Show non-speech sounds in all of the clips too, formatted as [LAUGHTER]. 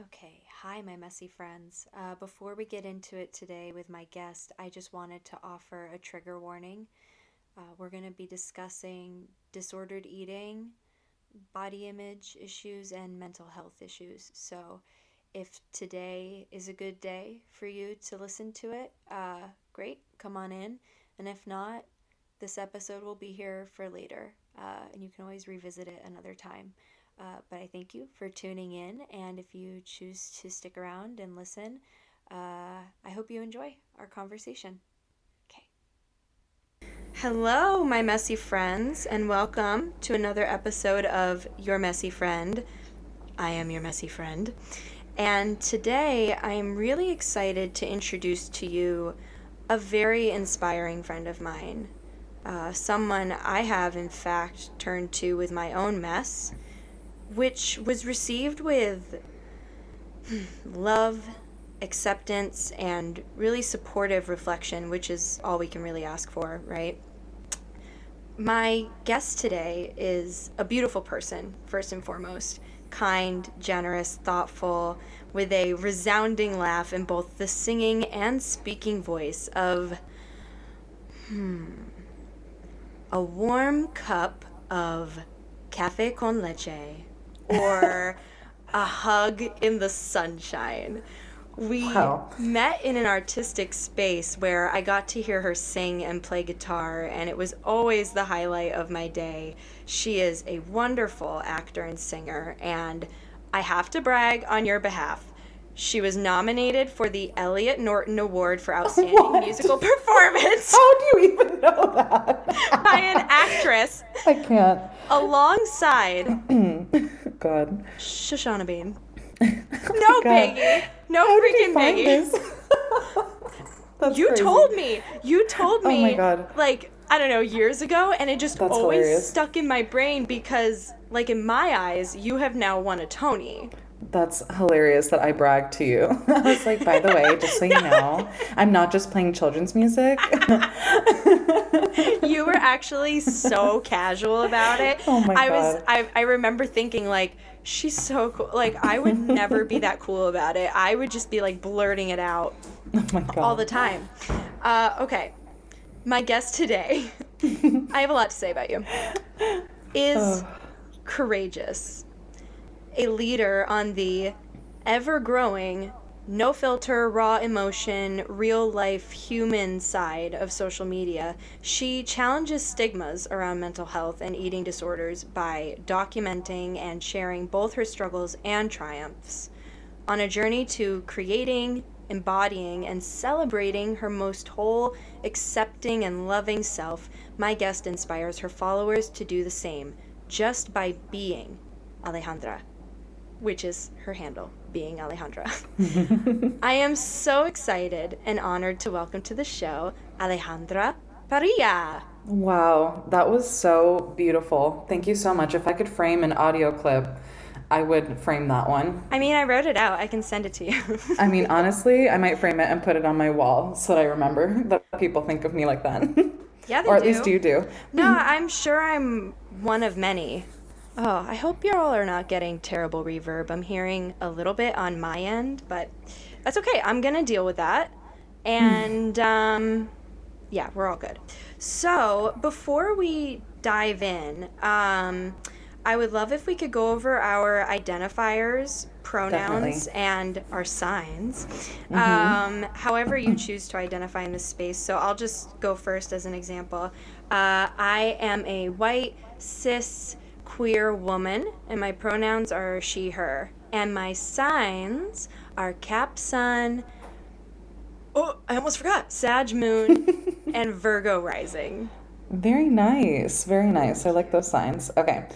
Okay, hi, my messy friends. Uh, before we get into it today with my guest, I just wanted to offer a trigger warning. Uh, we're going to be discussing disordered eating, body image issues, and mental health issues. So, if today is a good day for you to listen to it, uh, great, come on in. And if not, this episode will be here for later, uh, and you can always revisit it another time. Uh, but I thank you for tuning in, and if you choose to stick around and listen, uh, I hope you enjoy our conversation. Okay. Hello, my messy friends, and welcome to another episode of Your Messy Friend. I am your messy friend. And today I am really excited to introduce to you a very inspiring friend of mine. Uh, someone I have, in fact, turned to with my own mess which was received with love, acceptance, and really supportive reflection, which is all we can really ask for, right? My guest today is a beautiful person, first and foremost. Kind, generous, thoughtful, with a resounding laugh in both the singing and speaking voice of, hmm, a warm cup of cafe con leche or a hug in the sunshine. We wow. met in an artistic space where I got to hear her sing and play guitar, and it was always the highlight of my day. She is a wonderful actor and singer, and I have to brag on your behalf. She was nominated for the Elliot Norton Award for Outstanding [LAUGHS] what? Musical Performance. How do you even know that? [LAUGHS] by an actress. I can't. Alongside. [CLEARS THROAT] God. Shoshana Bean. [LAUGHS] no, Peggy. No How freaking Peggy. you crazy. told me. You told oh me. Oh my God. Like, I don't know, years ago, and it just That's always hilarious. stuck in my brain because, like, in my eyes, you have now won a Tony. That's hilarious that I bragged to you. [LAUGHS] I was like, by the way, just so you know, I'm not just playing children's music. you were [LAUGHS] actually so casual about it. Oh my I god. was I, I remember thinking like she's so cool. Like I would [LAUGHS] never be that cool about it. I would just be like blurting it out oh all the time. Uh, okay. My guest today, I have a lot to say about you, is oh. courageous a leader on the ever growing, no filter, raw emotion, real life human side of social media. She challenges stigmas around mental health and eating disorders by documenting and sharing both her struggles and triumphs. On a journey to creating, embodying, and celebrating her most whole, accepting, and loving self, my guest inspires her followers to do the same just by being Alejandra which is her handle, being Alejandra. [LAUGHS] I am so excited and honored to welcome to the show Alejandra Parrilla. Wow, that was so beautiful. Thank you so much. If I could frame an audio clip, I would frame that one. I mean, I wrote it out. I can send it to you. I mean, honestly, I might frame it and put it on my wall so that I remember [LAUGHS] that people think of me like that. Yeah, or at do. least you do. No, [LAUGHS] I'm sure I'm one of many. Oh, I hope you all are not getting terrible reverb. I'm hearing a little bit on my end, but that's okay. I'm going to deal with that. And [SIGHS] um, yeah, we're all good. So before we dive in, um, I would love if we could go over our identifiers, pronouns, Definitely. and our signs. Mm-hmm. Um, however, you choose to identify in this space. So I'll just go first as an example. Uh, I am a white, cis, queer woman, and my pronouns are she, her. And my signs are Cap Sun. Oh, I almost forgot. Sag Moon [LAUGHS] and Virgo Rising. Very nice. Very nice. I like those signs. Okay.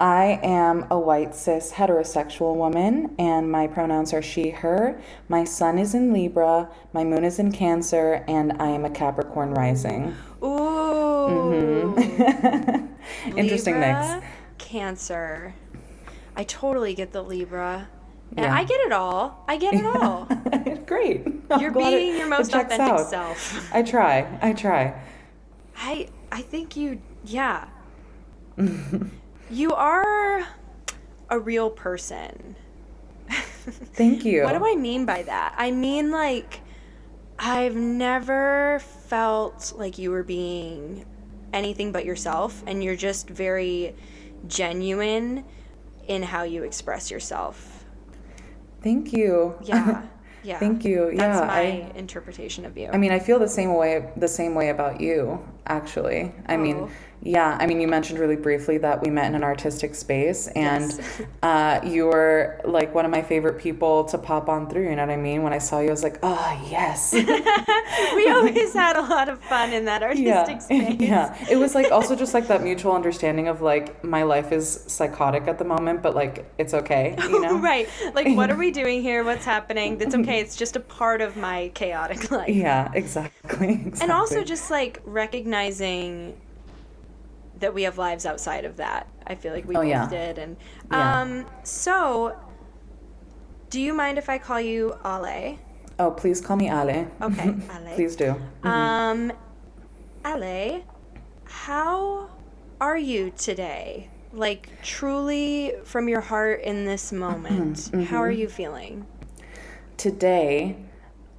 I am a white cis heterosexual woman, and my pronouns are she, her. My sun is in Libra, my moon is in Cancer, and I am a Capricorn rising. Ooh. Mm-hmm. [LAUGHS] Interesting mix. Cancer. I totally get the Libra. And yeah. I get it all. I get it all. [LAUGHS] Great. You're being your most authentic out. self. I try. I try. I I think you yeah. [LAUGHS] you are a real person. Thank [LAUGHS] you. What do I mean by that? I mean, like, I've never felt like you were being anything but yourself, and you're just very genuine in how you express yourself. Thank you. Yeah. [LAUGHS] Yeah. Thank you. That's yeah. my I, interpretation of you. I mean, I feel the same way the same way about you, actually. I Oh. mean, yeah, I mean, you mentioned really briefly that we met in an artistic space and Yes. uh, you were like one of my favorite people to pop on through, you know what I mean? When I saw you, I was like, "Oh, yes." [LAUGHS] we always had a lot of fun in that artistic yeah. [LAUGHS] space. yeah. It was like also just like that mutual understanding of like my life is psychotic at the moment, but like it's okay, [LAUGHS] you know? right. Like, what are we doing here? What's happening? That's okay. It's just a part of my chaotic life. Yeah, exactly. exactly. And also just like recognizing that we have lives outside of that. I feel like we Oh, both yeah. did. And Yeah. um, so, do you mind if I call you Ale? Oh, please call me Ale. Okay, [LAUGHS] Ale. please do. Um, Ale, how are you today? Like, truly from your heart in this [CLEARS THROAT] moment, Mm-hmm, how are you feeling? Today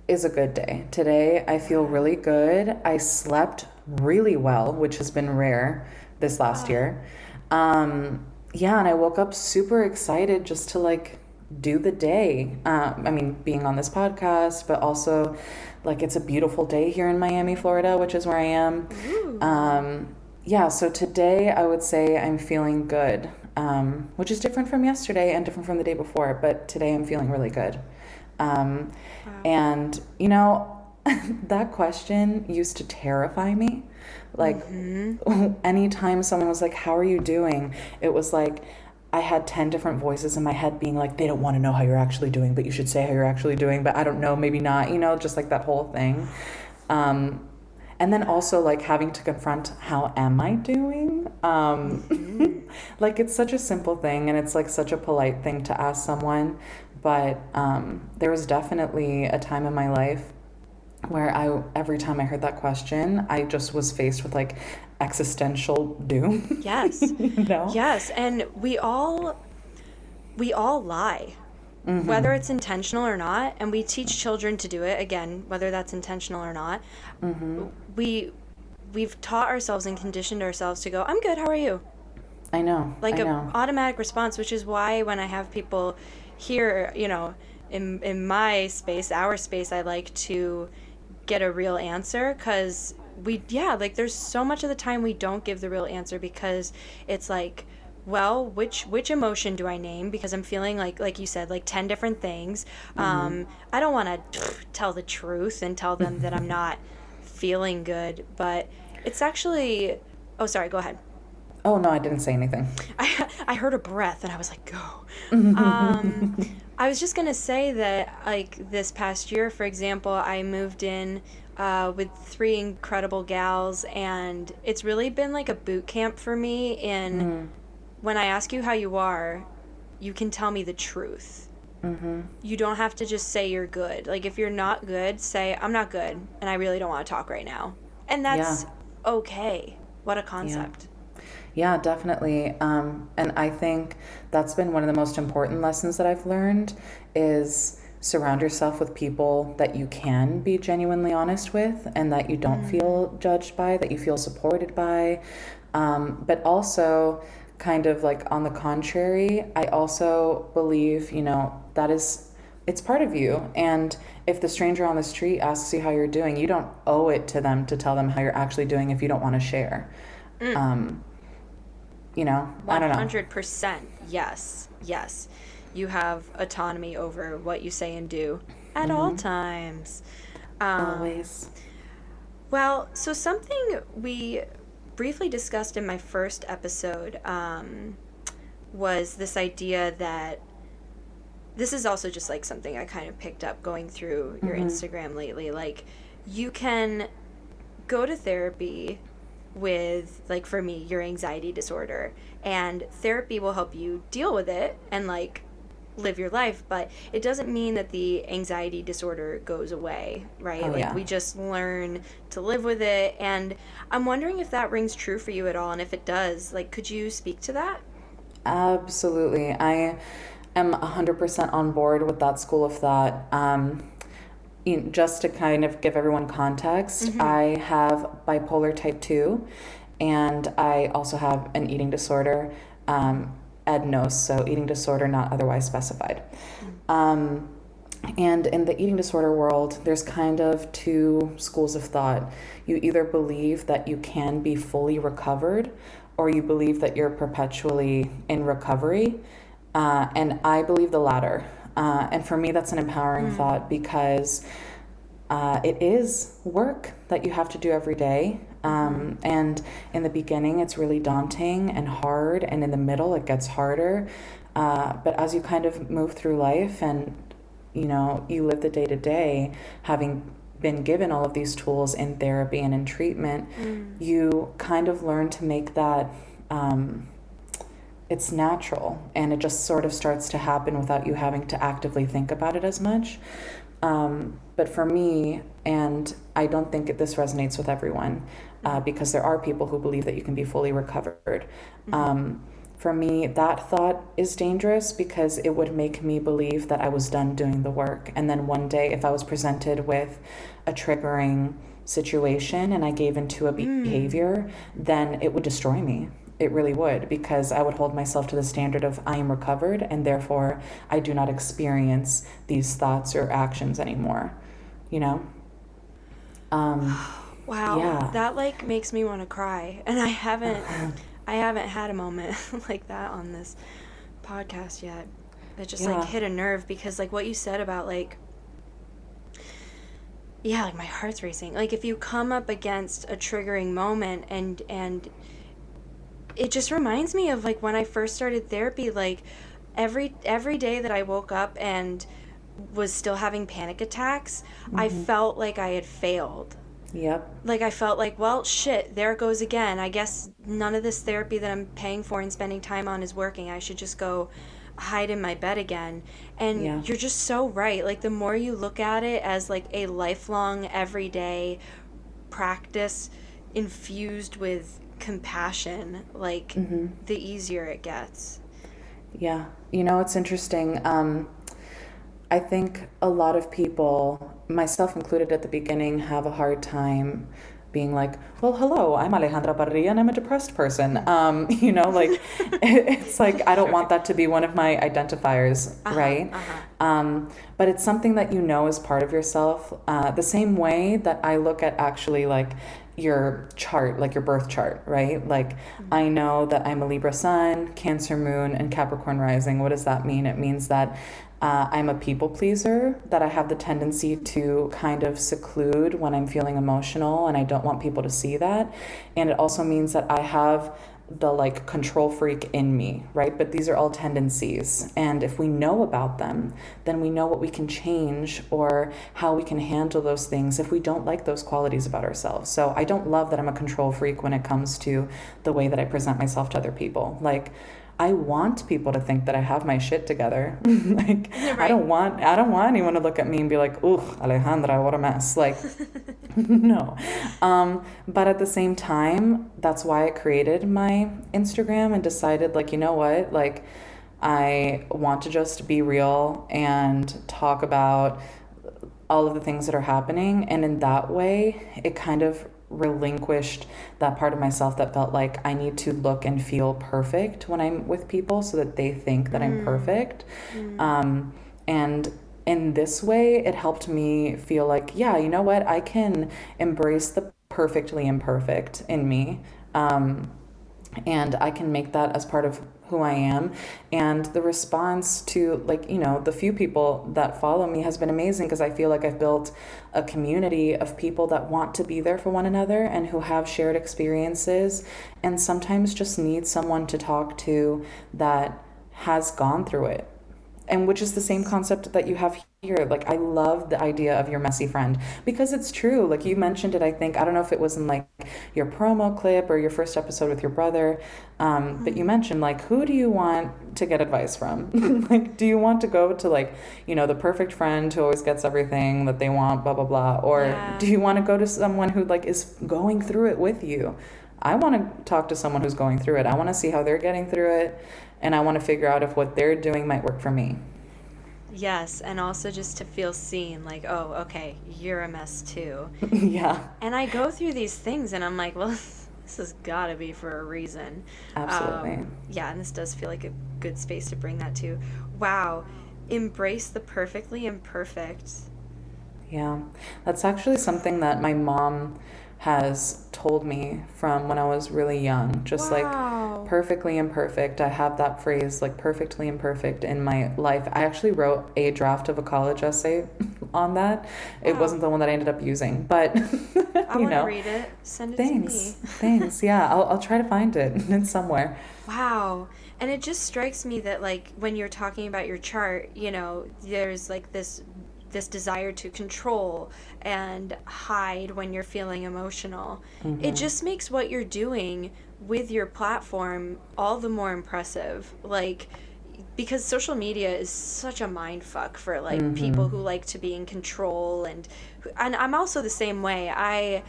is a good day. Today I feel really good. I slept really well, which has been rare this last year. Um, yeah, and I woke up super excited just to like do the day. Um, I mean, being on this podcast, but also like it's a beautiful day here in Miami, Florida, which is where I am. Um, yeah, so today I would say I'm feeling good, um, which is different from yesterday and different from the day before, but today I'm feeling really good. Um, And, you know, [LAUGHS] that question used to terrify me. Like, anytime someone was like, How are you doing? It was like, I had 10 different voices in my head being like, They don't want to know how you're actually doing, but you should say how you're actually doing, but I don't know, maybe not, you know, just like that whole thing. Um, and then also like having to confront how am i doing um, [LAUGHS] like it's such a simple thing and it's like such a polite thing to ask someone but um, there was definitely a time in my life where i every time i heard that question i just was faced with like existential doom Yes. [LAUGHS] you know Yes, and we all we all lie. Mm-hmm. Whether it's intentional or not, and we teach children to do it again, whether that's intentional or not. Mm-hmm. We we've taught ourselves and conditioned ourselves to go, "I'm good. How are you?" i know Like I an automatic response, which is why when I have people here, you know, in in my space, our space, I like to get a real answer because we yeah like there's so much of the time we don't give the real answer because it's like well which which emotion do i name? Because i'm feeling like like you said like 10 different things. Um i don't want to tell the truth and tell them that i'm [LAUGHS] not feeling good but it's actually oh sorry go ahead. Oh no i didn't say anything. [LAUGHS] I, I heard a breath and I was like, go. [LAUGHS] um, I was just going to say that, like, this past year, for example, I moved in uh, with three incredible gals, and it's really been like a boot camp for me in when I ask you how you are, you can tell me the truth. mm-hmm. You don't have to just say you're good. Like, if you're not good, say, I'm not good, and I really don't want to talk right now. And that's Yeah. okay. What a concept. Yeah, definitely. Um, and I think that's been one of the most important lessons that I've learned is surround yourself with people that you can be genuinely honest with and that you don't feel judged by, that you feel supported by. Um, but also, kind of like on the contrary, I also believe, you know, that is it's part of you and if the stranger on the street asks you how you're doing you don't owe it to them to tell them how you're actually doing if you don't want to share um, you know i don't know. 100% yes yes. You have autonomy over what you say and do at all Mm-hmm. times. Um, always. well so something we briefly discussed in my first episode um, was this idea that this is also just like something i kind of picked up going through your Mm-hmm. instagram lately. Like you can go to therapy with like for me your anxiety disorder and therapy will help you deal with it and like live your life but it doesn't mean that the anxiety disorder goes away right Oh, like yeah. we just learn to live with it and i'm wondering if that rings true for you at all and if it does like could you speak to that Absolutely. I am 100% on board with that school of thought. Um, you know, just to kind of give everyone context, Mm-hmm. I have bipolar type 2 and I also have an eating disorder, um, EDNOS, so eating disorder not otherwise specified. Um, and in the eating disorder world, there's kind of two schools of thought. You either believe that you can be fully recovered, or you believe that you're perpetually in recovery. Uh, and I believe the latter. Uh, and for me, that's an empowering thought because uh, it is work that you have to do every day. Um, and in the beginning, it's really daunting and hard, and in the middle, it gets harder. Uh, but as you kind of move through life and you know you live the day to day, having been given all of these tools in therapy and in treatment, you kind of learn to make that. Um, it's natural and it just sort of starts to happen without you having to actively think about it as much. Um, but for me, and I don't think this resonates with everyone uh, because there are people who believe that you can be fully recovered. Um, for me, that thought is dangerous because it would make me believe that I was done doing the work. And then one day, if I was presented with a triggering situation and I gave into a behavior, then it would destroy me. It really would because I would hold myself to the standard of I am recovered and therefore I do not experience these thoughts or actions anymore. You know? Um, [SIGHS] Wow. Yeah. That like makes me want to cry. And I haven't I haven't had a moment [LAUGHS] like that on this podcast yet. It just Yeah. like hit a nerve because like what you said about like yeah, like my heart's racing. Like if you come up against a triggering moment and and it just reminds me of like when I first started therapy like every every day that I woke up and was still having panic attacks, I mm-hmm. felt like I had failed yep. like I felt like, well, shit, there it goes again. I guess none of this therapy that I'm paying for and spending time on is working. I should just go hide in my bed again. And Yeah. you're just so right. Like the more you look at it as like a lifelong everyday practice infused with compassion, like Mm-hmm. the easier it gets. Yeah. You know, it's interesting. Um, I think a lot of people, myself included at the beginning, have a hard time being like, well, hello, I'm Alejandra Parrilla and I'm a depressed person. Um, [LAUGHS] you know, like, [LAUGHS] [LAUGHS] it's like, I don't want that to be one of my identifiers, right? Um, but it's something that you know is part of yourself. Uh, the same way that I look at actually like your chart, like your birth chart, right? Like I know that I'm a Libra sun, Cancer moon, and Capricorn rising. What does that mean? It means that uh, I'm a people pleaser, that I have the tendency to kind of seclude when I'm feeling emotional and I don't want people to see that. And it also means that I have the like control freak in me, right? But these are all tendencies. And if we know about them, then we know what we can change or how we can handle those things if we don't like those qualities about ourselves. So I don't love that I'm a control freak when it comes to the way that I present myself to other people. Like, I want people to think that I have my shit together. [LAUGHS] [LAUGHS] like I don't want I don't want anyone to look at me and be like, "Ooh, Alejandra, what a mess." Like [LAUGHS] no. Um, but at the same time, that's why I created my Instagram and decided like, you know what? Like I want to just be real and talk about all of the things that are happening and in that way, it kind of relinquished that part of myself that felt like I need to look and feel perfect when I'm with people so that they think that I'm perfect. Um, and in this way, it helped me feel like, yeah, you know what? I can embrace the perfectly imperfect in me. Um, and I can make that as part of who I am. And the response to, like, you know, the few people that follow me has been amazing because I feel like I've built a community of people that want to be there for one another and who have shared experiences and sometimes just need someone to talk to that has gone through it and which is the same concept that you have here. Like i love the idea of your messy friend because it's true. Like you mentioned it i think. I don't know if it was in like your promo clip or your first episode with your brother um, but you mentioned like who do you want to get advice from? [LAUGHS] Like do you want to go to like you know the perfect friend who always gets everything that they want blah blah blah or Yeah. do you want to go to someone who like is going through it with you? I want to talk to someone who's going through it. I want to see how they're getting through it, and I want to figure out if what they're doing might work for me. Yes, and also just to feel seen, like, oh, okay, you're a mess too. [LAUGHS] yeah. And I go through these things and I'm like, [LAUGHS] well, this has got to be for a reason. Absolutely. Um, yeah, and this does feel like a good space to bring that to. Wow. Embrace the perfectly imperfect. Yeah. That's actually something that my mom has told me from when I was really young. Just Wow. like perfectly imperfect. I have that phrase, like perfectly imperfect, in my life. I actually wrote a draft of a college essay [LAUGHS] on that. It wasn't the one that I ended up using, but [LAUGHS] I you know. read it. Send it Thanks. to me. Thanks. Yeah, I'll, I'll try to find it. [LAUGHS] It's somewhere. Wow. And it just strikes me that like when you're talking about your chart, you know, there's like this this desire to control and hide when you're feeling emotional. It mm-hmm. just makes what you're doing with your platform all the more impressive. Like because social media is such a mind fuck for like mm-hmm. people who like to be in control and and I'm also the same way. I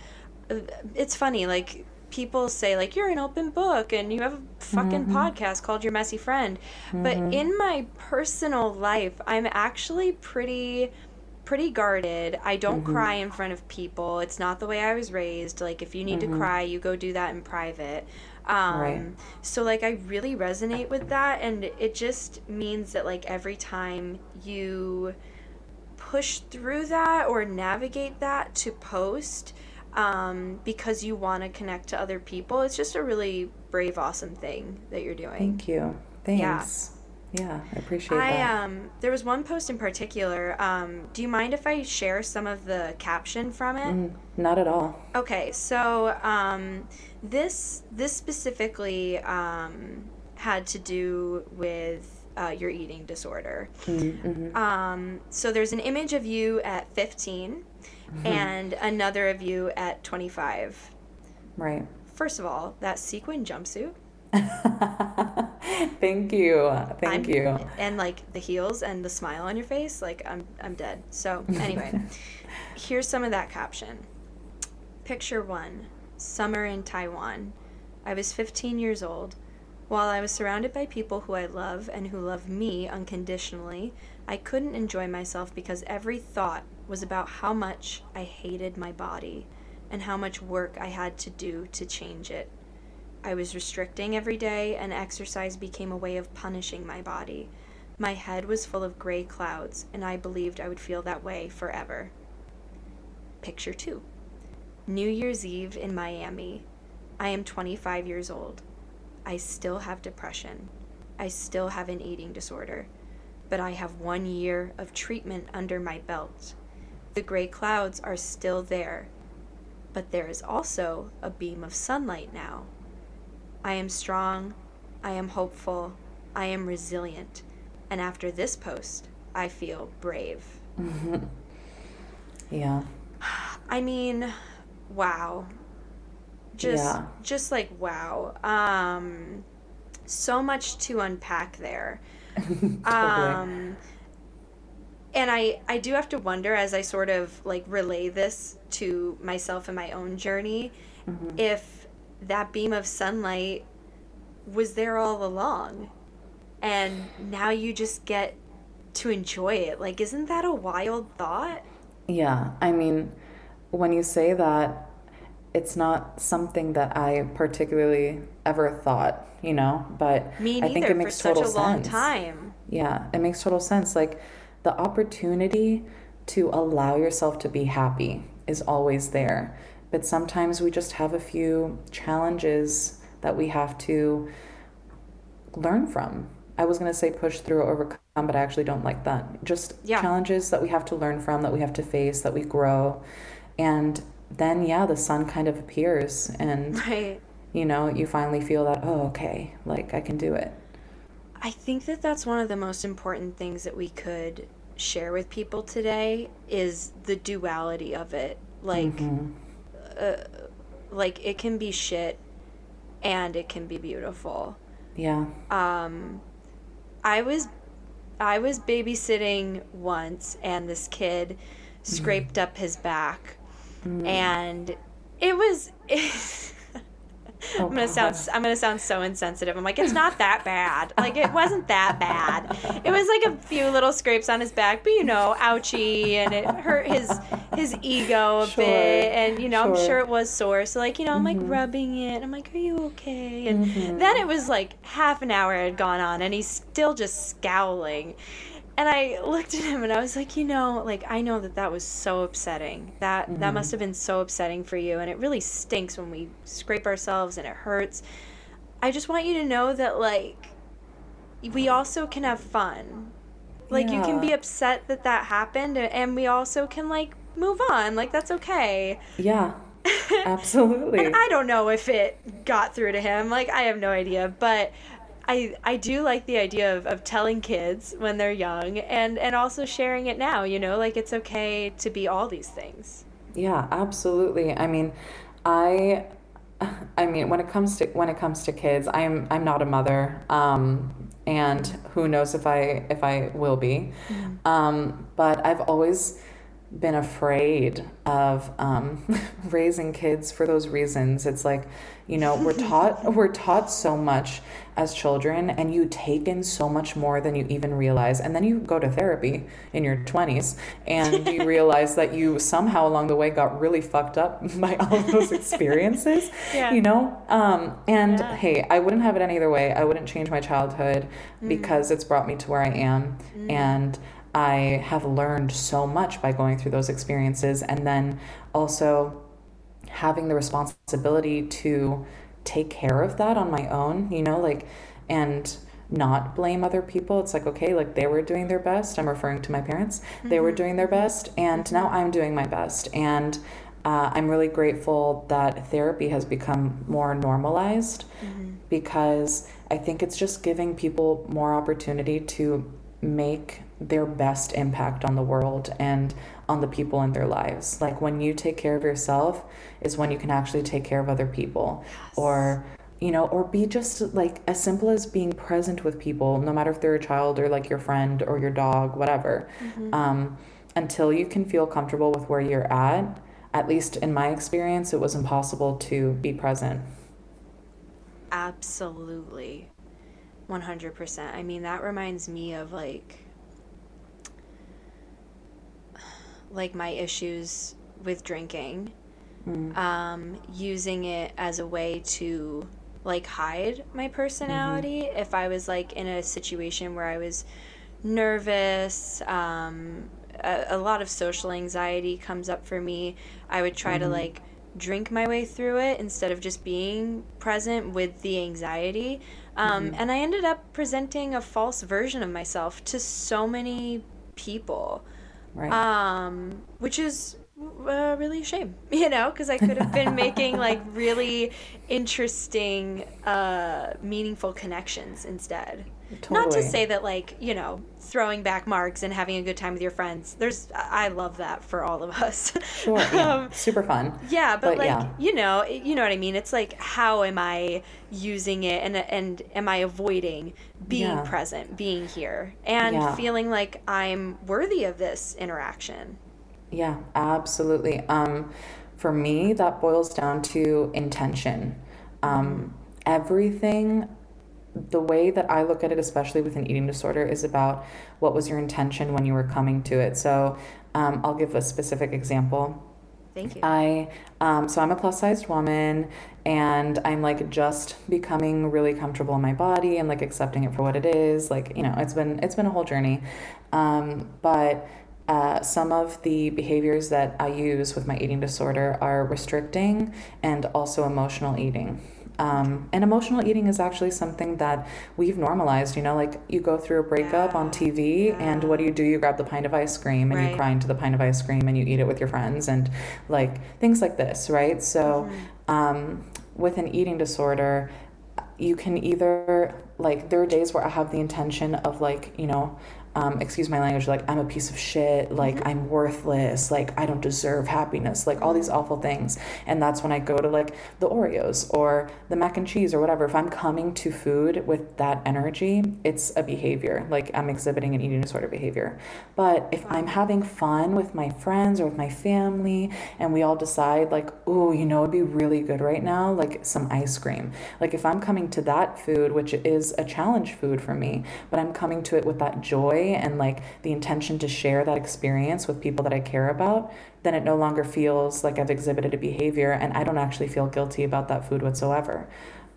it's funny like people say like you're an open book and you have a fucking mm-hmm. podcast called your messy friend but in my personal life i'm actually pretty pretty guarded i don't cry in front of people it's not the way i was raised like if you need to cry you go do that in private um, Right. so like i really resonate with that and it just means that like every time you push through that or navigate that to post um, because you want to connect to other people. It's just a really brave, awesome thing that you're doing. Thank you. Thanks. Yeah, I appreciate I that. um there was one post in particular. Um, do you mind if I share some of the caption from it? Mm, not at all. Okay, so um, this this specifically um, had to do with uh, your eating disorder. Mm-hmm. Um, so there's an image of you at 15 and another of you at 25. Right. First of all, that sequin jumpsuit [LAUGHS] Thank you. Thank I'm- you. and like the heels and the smile on your face, like I'm I'm dead. So [LAUGHS] anyway, here's some of that caption. Picture 1. Summer in Taiwan. I was 15 years old. While I was surrounded by people who I love and who love me unconditionally, I couldn't enjoy myself because every thought was about how much I hated my body and how much work I had to do to change it. I was restricting every day, and exercise became a way of punishing my body. My head was full of gray clouds, and I believed I would feel that way forever. Picture 2 New Year's Eve in Miami. I am 25 years old. I still have depression. I still have an eating disorder. But I have one year of treatment under my belt. The gray clouds are still there, but there is also a beam of sunlight now. I am strong, I am hopeful, I am resilient, and after this post, I feel brave. [LAUGHS] Yeah. I mean, wow. Just Yeah. just like wow. Um so much to unpack there. [LAUGHS] totally. Um and I I do have to wonder as I sort of like relay this to myself and my own journey Mhm. if that beam of sunlight was there all along and now you just get to enjoy it. Like isn't that a wild thought? Yeah, I mean, when you say that, it's not something that I particularly ever thought, you know, but Me I think it for makes such total a long sense. time. Yeah, it makes total sense. Like the opportunity to allow yourself to be happy is always there. But sometimes we just have a few challenges that we have to learn from. I was going to say push through or overcome, but I actually don't like that. Just Yeah. challenges that we have to learn from, that we have to face, that we grow. And then, yeah, the sun kind of appears and, [LAUGHS] Right. you know, you finally feel that, oh, okay, like I can do it. I think that that's one of the most important things that we could share with people today is the duality of it. Like Mhm. Uh, like it can be shit and it can be beautiful. Yeah. Um I was I was babysitting once and this kid scraped up his back Mm. and it was [LAUGHS] Oh, I'm gonna sound I'm gonna sound so insensitive. I'm like, it's not that bad. Like it wasn't that bad. It was like a few little scrapes on his back, but you know, ouchie, and it hurt his his ego a Sure. bit, and you know, I'm Sure. sure it was sore. So like, you know, I'm like mm-hmm. rubbing it. I'm like, are you okay? And mm-hmm. then it was like half an hour had gone on, and he's still just scowling. And I [LAUGHS] looked at him and I was like, you know, like I know that that was so upsetting. That that mm-hmm. must have been so upsetting for you and it really stinks when we scrape ourselves and it hurts. I just want you to know that like we also can have fun. Like you can be upset that that happened and we also can like move on. Like that's okay. Yeah, [LAUGHS] absolutely. And I don't know if it got through to him. Like I have no idea, but I I do like the idea of, of telling kids when they're young and and also sharing it now, you know, like it's okay to be all these things. Yeah, absolutely. I mean, I [LAUGHS] I mean, when it comes to when it comes to kids, I'm I'm not a mother. Um and who knows if I if I will be. Um but I've always been afraid of um, [LAUGHS] raising kids for those reasons. It's like, you know, we're taught [LAUGHS] we're taught so much as children, and you take in so much more than you even realize. And then you go to therapy in your twenties, and [LAUGHS] you realize that you somehow along the way got really fucked up [LAUGHS] by all of those experiences. Yeah. You know, um, and Yeah. hey, I wouldn't have it any other way. I wouldn't change my childhood because it's brought me to where I am, and I have learned so much by going through those experiences, and then also having the responsibility to take care of that on my own, you know, like, and not blame other people. It's like, okay, like they were doing their best. I'm referring to my parents. They were doing their best, and now I'm doing my best. And uh, I'm really grateful that therapy has become more normalized because I think it's just giving people more opportunity to make their best impact on the world and on the people in their lives. Like when you take care of yourself is when you can actually take care of other people or you know or be just like as simple as being present with people no matter if they're a child or like your friend or your dog whatever um, until you can feel comfortable with where you're at at least in my experience it was impossible to be present Absolutely. 100%. I mean, that reminds me of like like my issues with drinking. Um using it as a way to like hide my personality if I was like in a situation where I was nervous, um a, a lot of social anxiety comes up for me. I would try to like drink my way through it instead of just being present with the anxiety. Um, And I ended up presenting a false version of myself to so many people, right. Um, which is uh, really a shame, [LAUGHS] you know, because I could have been making like [LAUGHS] really interesting, uh, meaningful connections instead. Not to say that, like, you know, throwing back marks and having a good time with your friends. There's, I love that for all of us. sure [LAUGHS] yeah. Um, super fun yeah, but, But like yeah. you know, you know what I mean. It's like how am I using it, and and am I avoiding being Yeah. present, being here, and feeling like I'm worthy of this interaction? Yeah, absolutely. Um, for me, that boils down to intention. Um, everything, the way that I look at it, especially with an eating disorder, is about what was your intention when you were coming to it. So um, I'll give a specific example. Thank you. I um, so I'm a plus sized woman and I'm like just becoming really comfortable in my body and like accepting it for what it is. Like, you know, it's been it's been a whole journey. Um, but uh, some of the behaviors that I use with my eating disorder are restricting and also emotional eating. Um, and emotional eating is actually something that we've normalized. You know, like you go through a breakup on Yeah. TV, and what do you do? You grab the pint of ice cream and Right. you cry into the pint of ice cream and you eat it with your friends and like things like this, right? So, um, with an eating disorder, you can either like there are days where I have the intention of like you know um, excuse my language, like I'm a piece of shit, like mm-hmm. I'm worthless, like I don't deserve happiness, like all these awful things. And that's when I go to like the Oreos or the mac and cheese or whatever. If I'm coming to food with that energy, it's a behavior, like I'm exhibiting an eating disorder behavior. But if I'm having fun with my friends or with my family and we all decide, like, oh, you know, it'd be really good right now, like some ice cream. Like if I'm coming to that food, which is a challenge food for me, but I'm coming to it with that joy and like the intention to share that experience with people that I care about, then it no longer feels like I've exhibited a behavior and I don't actually feel guilty about that food whatsoever.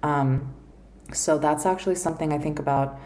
Um, so that's actually something I think about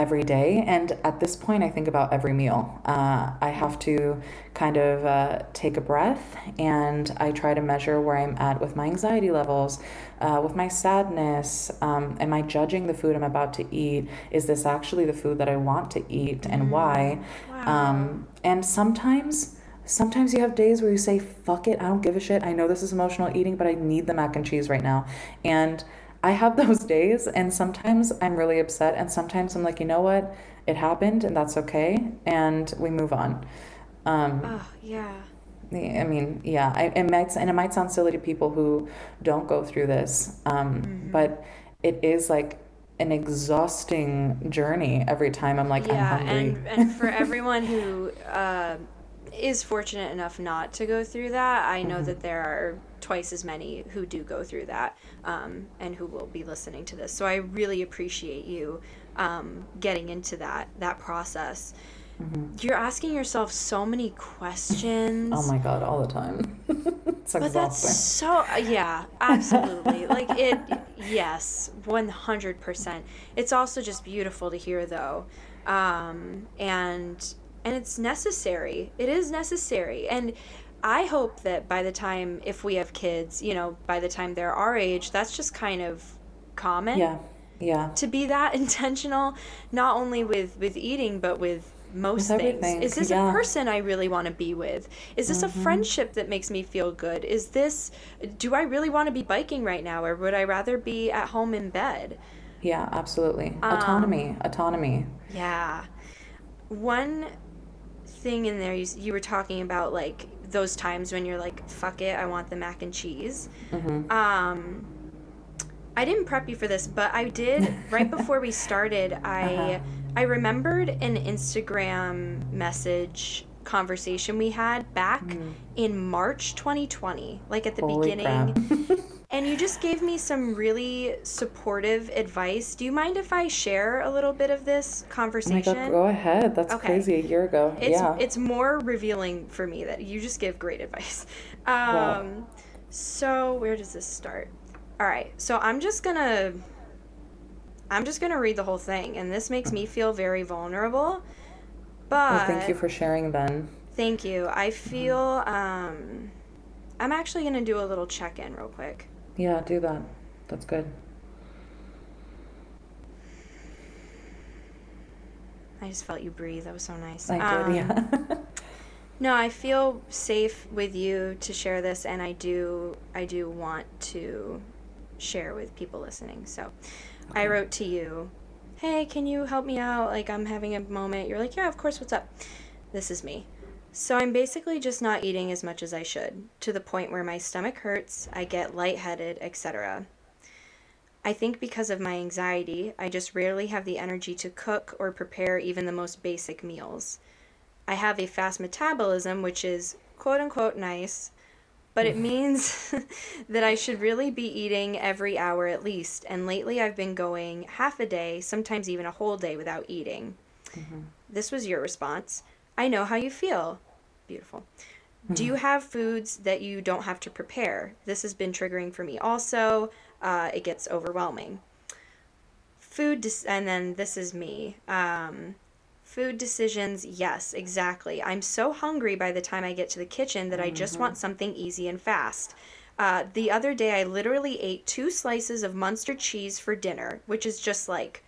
every day. And at this point, I think about every meal. Uh, I have to kind of uh, take a breath and I try to measure where I'm at with my anxiety levels, uh, with my sadness. Um, am I judging the food I'm about to eat? Is this actually the food that I want to eat and mm. why? Wow. Um, and sometimes. Sometimes you have days where you say, fuck it, I don't give a shit. I know this is emotional eating, but I need the mac and cheese right now. And I have [LAUGHS] those days, and sometimes I'm really upset, and sometimes I'm like, you know what, it happened, and that's okay, and we move on. Um, oh yeah. I mean, yeah, I, it might and it might sound silly to people who don't go through this, um, mm-hmm. but it is like an exhausting journey every time I'm like, yeah, I'm hungry. and and for [LAUGHS] everyone who uh, is fortunate enough not to go through that, I know mm-hmm. that there are twice as many who do go through that um, and who will be listening to this. So I really appreciate you um, getting into that that process. Mm-hmm. You're asking yourself so many questions. Oh my god, all the time. [LAUGHS] but that's so uh, yeah, absolutely. like it, yes, one hundred percent. It's also just beautiful to hear though, um, and and it's necessary. It is necessary, and I hope that by the time, if we have kids, you know, by the time they're our age, that's just kind of common. Yeah. Yeah. To be that [LAUGHS] intentional, not only with with eating, but with most with things. Is this yeah. a person I really want to be with? Is this mm-hmm. a friendship that makes me feel good? Is this do I really want to be biking right now or would I rather be at home in bed? Yeah, absolutely. Um, autonomy, autonomy. Yeah. One thing in there you, you were talking about like those times when you're like, fuck it, I want the mac and cheese. Mm-hmm. Um, I didn't prep you for this, but I did [LAUGHS] right before we started. I uh-huh. I remembered an Instagram message conversation we had back mm. in March 2020, like at the Holy beginning. [LAUGHS] and you just gave me some really supportive advice. Do you mind if I share a little bit of this conversation? Oh God, go ahead. That's okay. crazy. A year ago. It's, yeah. It's more revealing for me that you just give great advice. [LAUGHS] Um, wow. So where does this start? All right. So I'm just gonna. I'm just gonna read the whole thing, and this makes me feel very vulnerable. But well, thank you for sharing, Ben. Thank you. I feel. Um, I'm actually gonna do a little check-in real quick. Yeah, do that. That's good. I just felt you breathe. That was so nice. I um, did, yeah. [LAUGHS] no, I feel safe with you to share this, and I do. I do want to share with people listening. So, okay. I wrote to you, "Hey, can you help me out? Like, I'm having a moment." You're like, "Yeah, of course. What's up?" This is me. So I'm basically just not eating as much as I should, to the point where my stomach hurts, I get lightheaded, etc. I think because of my anxiety, I just rarely have the energy to cook or prepare even the most basic meals. I have a fast metabolism, which is quote unquote nice, but it [LAUGHS] means [LAUGHS] that I should really be eating every hour at least. And lately I've been going half a day, sometimes even a whole day without eating. Mm-hmm. This was your response. I know how you feel. Beautiful. Do you have foods that you don't have to prepare? This has been triggering for me also. Uh, it gets overwhelming. Food, de- and then this is me. Um, food decisions, yes, exactly. I'm so hungry by the time I get to the kitchen that I just want mm-hmm. something easy and fast. Uh, the other day, I literally ate two slices of Munster cheese for dinner, which is just like,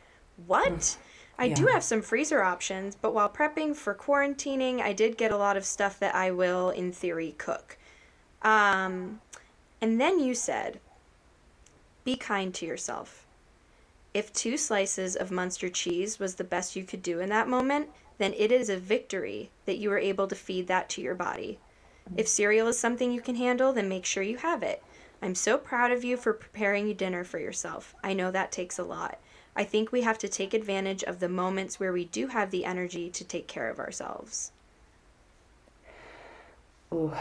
what? I yeah. do have some freezer options, but while prepping for quarantining, I did get a lot of stuff that I will, in theory, cook. Um, and then you said, be kind to yourself. If two slices of Munster cheese was the best you could do in that moment, then it is a victory that you were able to feed that to your body. If cereal is something you can handle, then make sure you have it. I'm so proud of you for preparing a dinner for yourself. I know that takes a lot. I think we have to take advantage of the moments where we do have the energy to take care of ourselves. Ooh.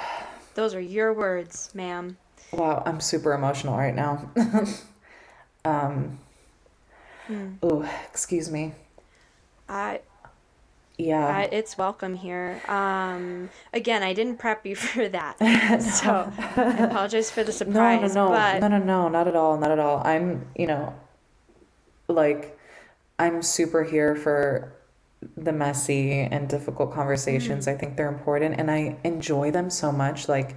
Those are your words, ma'am. Wow, I'm super emotional right now. [LAUGHS] um, Hmm. Oh, excuse me. I Yeah. Uh, it's welcome here. Um, again, I didn't prep you [LAUGHS] for that, [LAUGHS] so I apologize for the no, surprise. no, no, but no, no, no, not at all, not at all. I'm, you know, like, I'm super here for the messy and difficult conversations. I think they're important and I enjoy them so much. Like,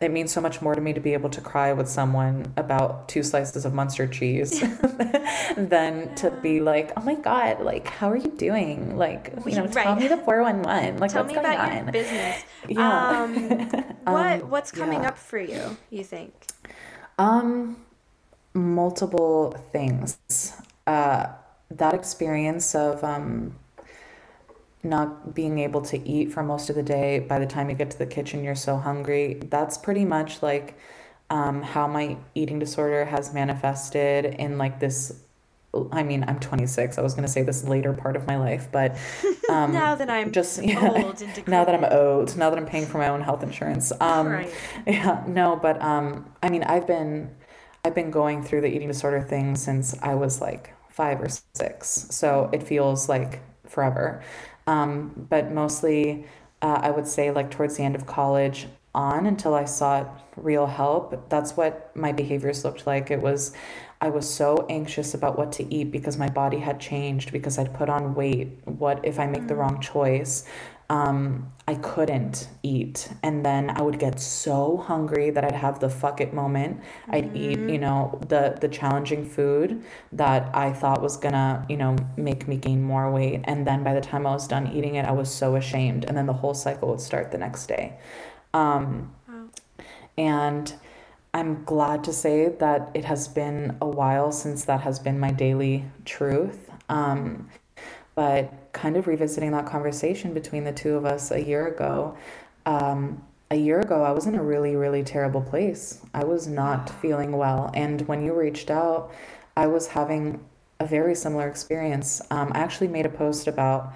it means so much more to me to be able to cry with someone about two slices of Munster cheese [LAUGHS] than to be like, oh my God, like, how are you doing? Like, you know, tell me the 411. Like, tell what's me going about on? your business. [LAUGHS] Yeah. Um, [LAUGHS] what Um, what's coming yeah. up for you? You think? Um, multiple things. Uh, that experience of um, not being able to eat for most of the day. By the time you get to the kitchen, you're so hungry. That's pretty much like um, how my eating disorder has manifested in like this. I mean, I'm 26. I was gonna say this later part of my life, but [LAUGHS] um, now that I'm just [LAUGHS] yeah, old and now that I'm old, now that I'm paying for my own health insurance. Um, Right. yeah, no, but um, I mean, I've been, I've been going through the eating disorder thing since I was like five or six, so it feels like forever. Um, but mostly, uh, I would say like towards the end of college on until I sought real help. That's what my behaviors looked like. It was, I was so anxious about what to eat because my body had changed because I'd put on weight. What if I make the wrong choice? Um, I couldn't eat. And then I would get so hungry that I'd have the fuck it moment. I'd eat, you know, the the challenging food that I thought was gonna, you know, make me gain more weight. And then by the time I was done eating it, I was so ashamed. And then the whole cycle would start the next day. Um, Wow. and I'm glad to say that it has been a while since that has been my daily truth. Um, but kind of revisiting that conversation between the two of us a year ago, um, a year ago, I was in a really, really terrible place. I was not feeling well. And when you reached out, I was having a very similar experience. Um, I actually made a post about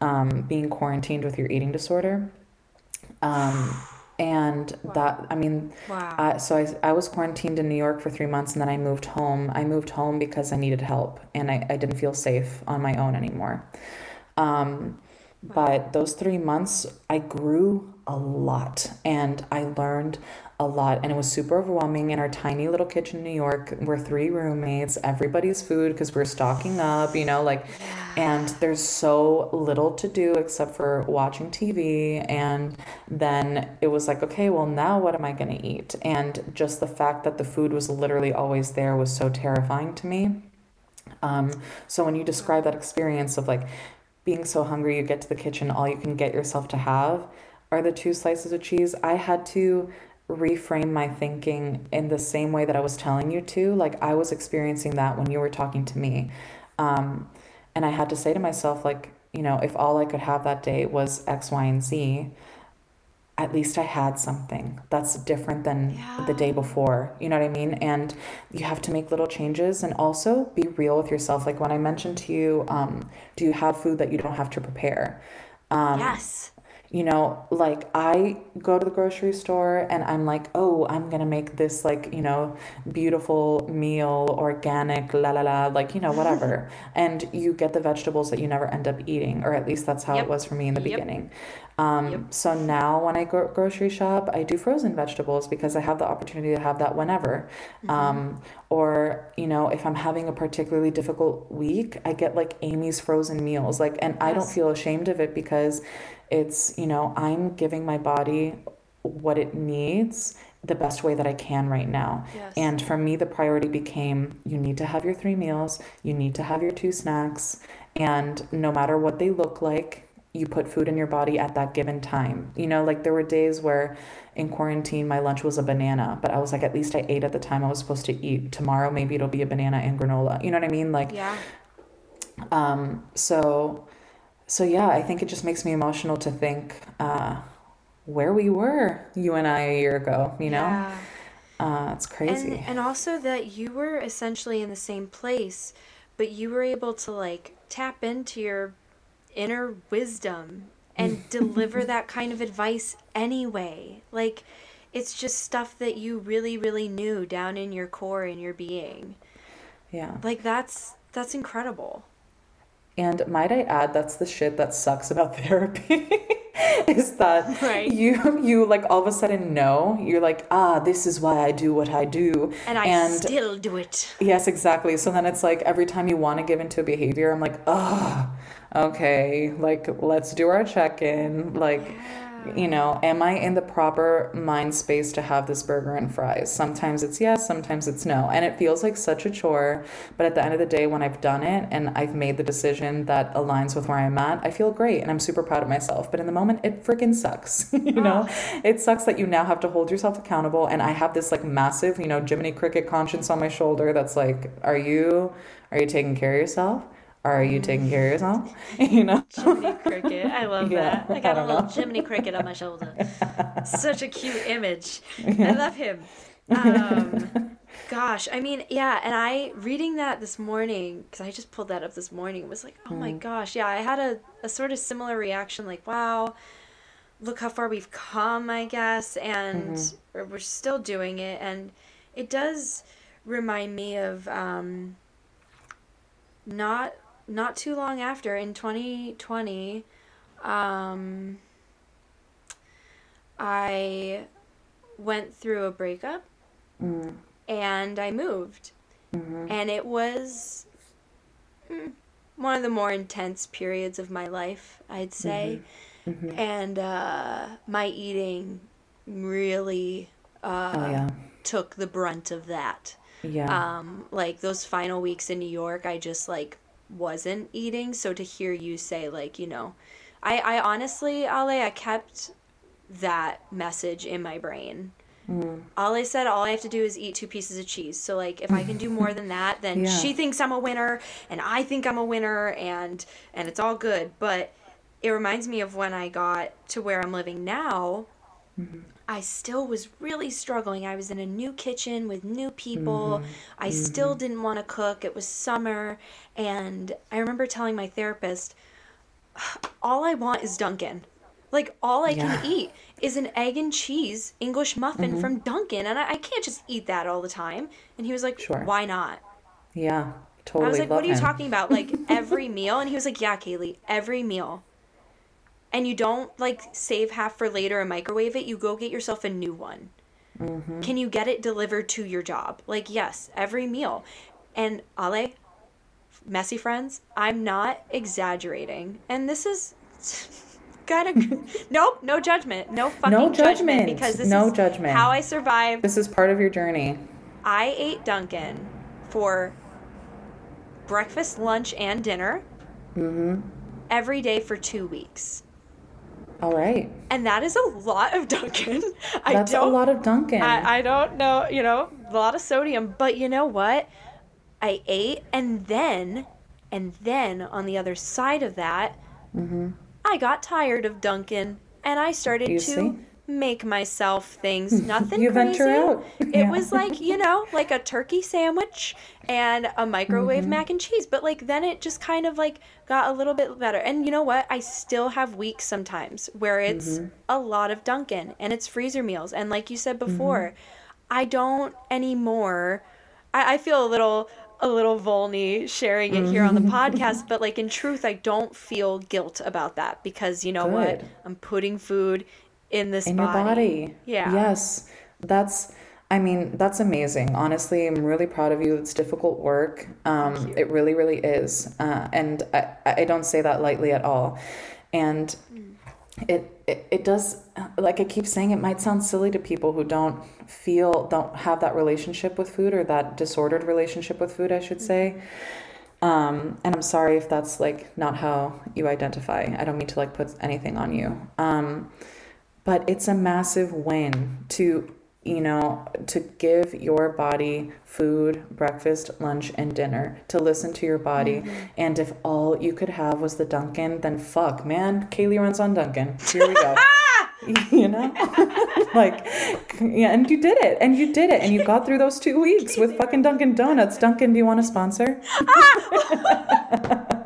um, being quarantined with your eating disorder. Um, and that, I mean, Wow. uh, so I, I was quarantined in New York for three months and then I moved home. I moved home because I needed help and I, I didn't feel safe on my own anymore. Um, but those three months, I grew a lot and I learned a lot. And it was super overwhelming in our tiny little kitchen in New York. We're three roommates, everybody's food because we're stocking up, you know, like, and there's so little to do except for watching TV. And then it was like, okay, well, now what am I going to eat? And just the fact that the food was literally always there was so terrifying to me. Um, so when you describe that experience of like being so hungry, you get to the kitchen, all you can get yourself to have are the two slices of cheese. I had to reframe my thinking in the same way that I was telling you to. Like I was experiencing that when you were talking to me. Um, and I had to say to myself, like, you know, if all I could have that day was X, Y, and Z, at least I had something that's different than the day before. You know what I mean? And you have to make little changes and also be real with yourself. Like when I mentioned to you, um, do you have food that you don't have to prepare? Um, yes. you know, like I go to the grocery store and I'm like, oh, I'm gonna make this like, you know, beautiful meal, organic, la la la, like, you know, whatever. [LAUGHS] and you get the vegetables that you never end up eating, or at least that's how Yep. it was for me in the Yep. beginning. Um, Yep. So now when I go grocery shop, I do frozen vegetables because I have the opportunity to have that whenever. Um, or, you know, if I'm having a particularly difficult week, I get like Amy's frozen meals. Like, and I don't feel ashamed of it because it's, you know, I'm giving my body what it needs the best way that I can right now. Yes. And for me, the priority became you need to have your three meals, you need to have your two snacks, and no matter what they look like, you put food in your body at that given time. You know, like there were days where in quarantine my lunch was a banana, but I was like, at least I ate at the time I was supposed to eat. Tomorrow, maybe it'll be a banana and granola. You know what I mean? Like, Yeah. um, so so yeah, I think it just makes me emotional to think uh, where we were, you and I, a year ago. You know, Yeah. uh, it's crazy. And, and also that you were essentially in the same place, but you were able to like tap into your inner wisdom and [LAUGHS] deliver that kind of advice anyway. Like it's just stuff that you really really knew down in your core in your being. yeah. Like that's that's incredible. And might I add, that's the shit that sucks about [LAUGHS] therapy. is that Right. you you like all of a sudden know you're like ah this is why I do what I do And I still do it. Yes, exactly. So then it's like every time you want to give into a behavior, I'm like, oh, okay, like let's do our check in. Like, you know, am I in the proper mind space to have this burger and fries? Sometimes it's yes, sometimes it's no. And it feels like such a chore. But at the end of the day, when I've done it and I've made the decision that aligns with where I'm at, I feel great and I'm super proud of myself. But in the moment, it freaking sucks. [LAUGHS] you oh. know, it sucks that you now have to hold yourself accountable. And I have this like massive, you know, Jiminy Cricket conscience on my shoulder that's like, are you, are you taking care of yourself? Are you taking care of yourself? [LAUGHS] you know? Jiminy Cricket. I love [LAUGHS] Yeah, that. I got I a little know. Jiminy Cricket on my shoulder. [LAUGHS] Such a cute image. I love him. Um, gosh, I mean, yeah, and I reading that this morning because I just pulled that up this morning. It was like, oh my gosh, yeah, I had a, a sort of similar reaction. Like, wow, look how far we've come, I guess, and or we're still doing it, and it does remind me of um, not not too long after in 2020 um, i went through a breakup Mm, and i moved. Mhm, and it was mm, one of the more intense periods of my life i'd say. Mhm. and uh, my eating really uh, Oh yeah, took the brunt of that. Yeah. um like those final weeks in new york i just like wasn't eating so to hear you say like you know i i honestly ale i kept that message in my brain Mm. Ale said all I have to do is eat two pieces of cheese. So like if I can do [LAUGHS] more than that, then Yeah. she thinks I'm a winner and I think I'm a winner and and it's all good. But it reminds me of when I got to where I'm living now. I still was really struggling. I was in a new kitchen with new people. Mm-hmm. I mm-hmm. still didn't want to cook. It was summer and I remember telling my therapist all I want is Dunkin'. Like all I Yeah. can eat is an egg and cheese English muffin mm-hmm. from Dunkin', and I, I can't just eat that all the time. And he was like, Sure. "Why not?" Yeah, totally. I was like, "What are you him. talking about? Like every [LAUGHS] meal?" And he was like, "Yeah, Kayleigh, every meal." And you don't like save half for later and microwave it. You go get yourself a new one. Mm-hmm. Can you get it delivered to your job? Like yes, every meal. And Ale, messy friends, I'm not exaggerating. And this is [LAUGHS] kind of [LAUGHS] nope, no judgment, no fucking No judgment, judgment, because this no is judgment. how I survived. This is part of your journey. I ate Dunkin' for breakfast, lunch, and dinner Mm-hmm. every day for two weeks. All right. And that is a lot of Dunkin'. [LAUGHS] I That's a lot of Dunkin'. I, I don't know, you know, a lot of sodium, but you know what? I ate and then and then on the other side of that, I got tired of Dunkin' and I started Mm-hmm. You to see? Make myself things. [LAUGHS] Nothing You crazy. venture out. It Yeah. was like, you know, like a turkey sandwich and a microwave Mm-hmm. mac and cheese. But like then it just kind of like got a little bit better. And you know what? I still have weeks sometimes where it's Mm-hmm. a lot of Dunkin' and it's freezer meals. And like you said Mm-hmm. before, I don't anymore. I, I feel a little a little vulny sharing it here on Mm-hmm. the podcast, but like in truth, I don't feel guilt about that because you know what? I'm putting food in this in body. your body. Yeah. Yes. That's I mean, that's amazing. Honestly, I'm really proud of you. It's difficult work. Um, it really, really is. Uh, and I, I don't say that lightly at all. And it, it it does like I keep saying it might sound silly to people who don't feel don't have that relationship with food or that disordered relationship with food, I should say. Um, and I'm sorry if that's like not how you identify. I don't mean to like put anything on you. Um, but it's a massive win to you know, to give your body food, breakfast, lunch, and dinner, to listen to your body. Mm-hmm. And if all you could have was the Dunkin', then fuck, man, Kayleigh runs on Dunkin'. Here we go. [LAUGHS] you know? [LAUGHS] like, yeah, and you did it. And you did it. And you got through those two weeks with fucking Dunkin' Donuts. Dunkin', do you want to sponsor? [LAUGHS]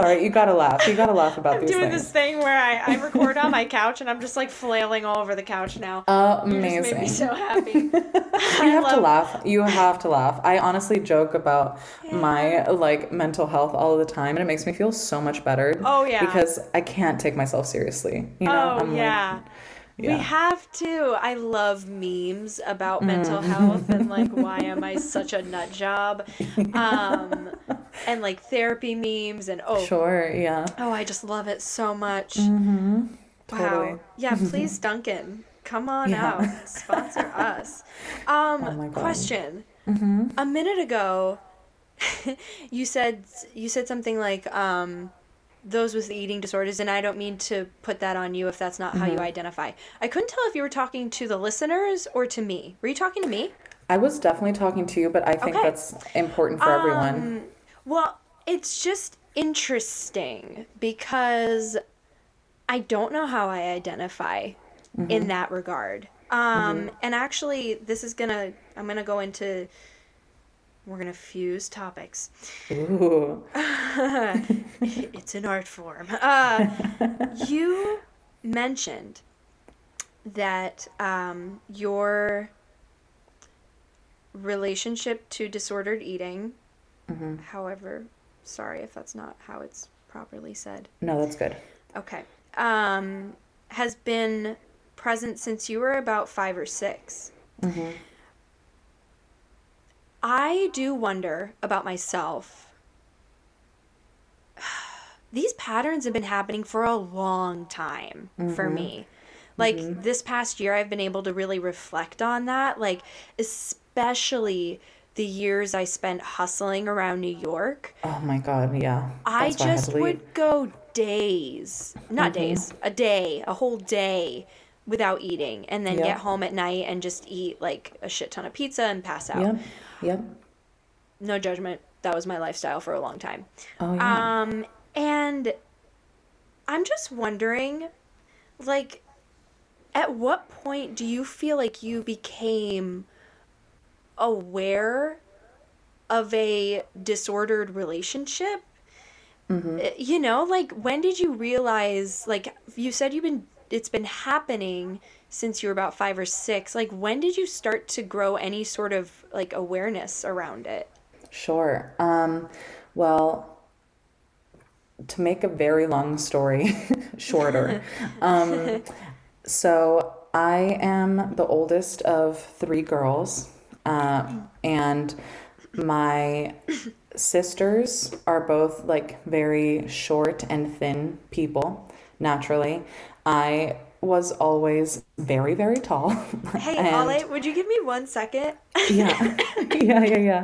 Sorry, you gotta laugh. You gotta laugh about I'm these doing things. this thing where I, I record on my [LAUGHS] couch and I'm just like flailing all over the couch now. You Amazing. made me so happy. [LAUGHS] you have to laugh. You have to laugh. I honestly joke about my like mental health all the time, and it makes me feel so much better. Oh, yeah. Because I can't take myself seriously. You know. oh I'm yeah. Yeah. We have to. I love memes about Mm. mental health and like why am I such a nut job? Um [LAUGHS] and like therapy memes and oh sure. Yeah. oh I just love it so much. Mm-hmm. Wow. Yeah, please [LAUGHS] Dunkin', come on Yeah. out. Sponsor [LAUGHS] us. Um Oh question. Mm-hmm. A minute ago you said you said something like um those with the eating disorders and I don't mean to put that on you if that's not how Mm-hmm. you identify. I couldn't tell if you were talking to the listeners or to me. Were you talking to me? I was definitely talking to you, but I think Okay. that's important for everyone. Um, well, it's just interesting because I don't know how I identify Mm-hmm. in that regard. Um, and actually, this is gonna I'm gonna go into we're gonna fuse topics. Ooh. [LAUGHS] it's an art form. Uh, you mentioned that um, your relationship to disordered eating, Mhm. however, sorry if that's not how it's properly said. No, that's good. Okay. Um, has been present since you were about five or 6 Mm-hmm. I do wonder about myself. [SIGHS] These patterns have been happening for a long time for me. Like this past year, I've been able to really reflect on that. Like, especially the years I spent hustling around New York. Oh my God. Yeah. I just leave. would go days, not Mm-hmm. days, a day, a whole day without eating, and then get home at night and just eat like a shit ton of pizza and pass out. Yep. No judgment. That was my lifestyle for a long time. Oh yeah. Um, and I'm just wondering, like, at what point do you feel like you became aware of a disordered relationship? Mm-hmm. Uh, You know, like, when did you realize, like, you said you've been, it's been happening since you were about five or six. Like, when did you start to grow any sort of, like, awareness around it? Sure. Um, well, to make a very long story [LAUGHS] shorter, [LAUGHS] um, so I am the oldest of three girls, uh, and my sisters are both like very short and thin people naturally. I was always very, very tall. Hey, [LAUGHS] and- Ale, would you give me one second? Yeah. [LAUGHS] yeah, yeah, yeah.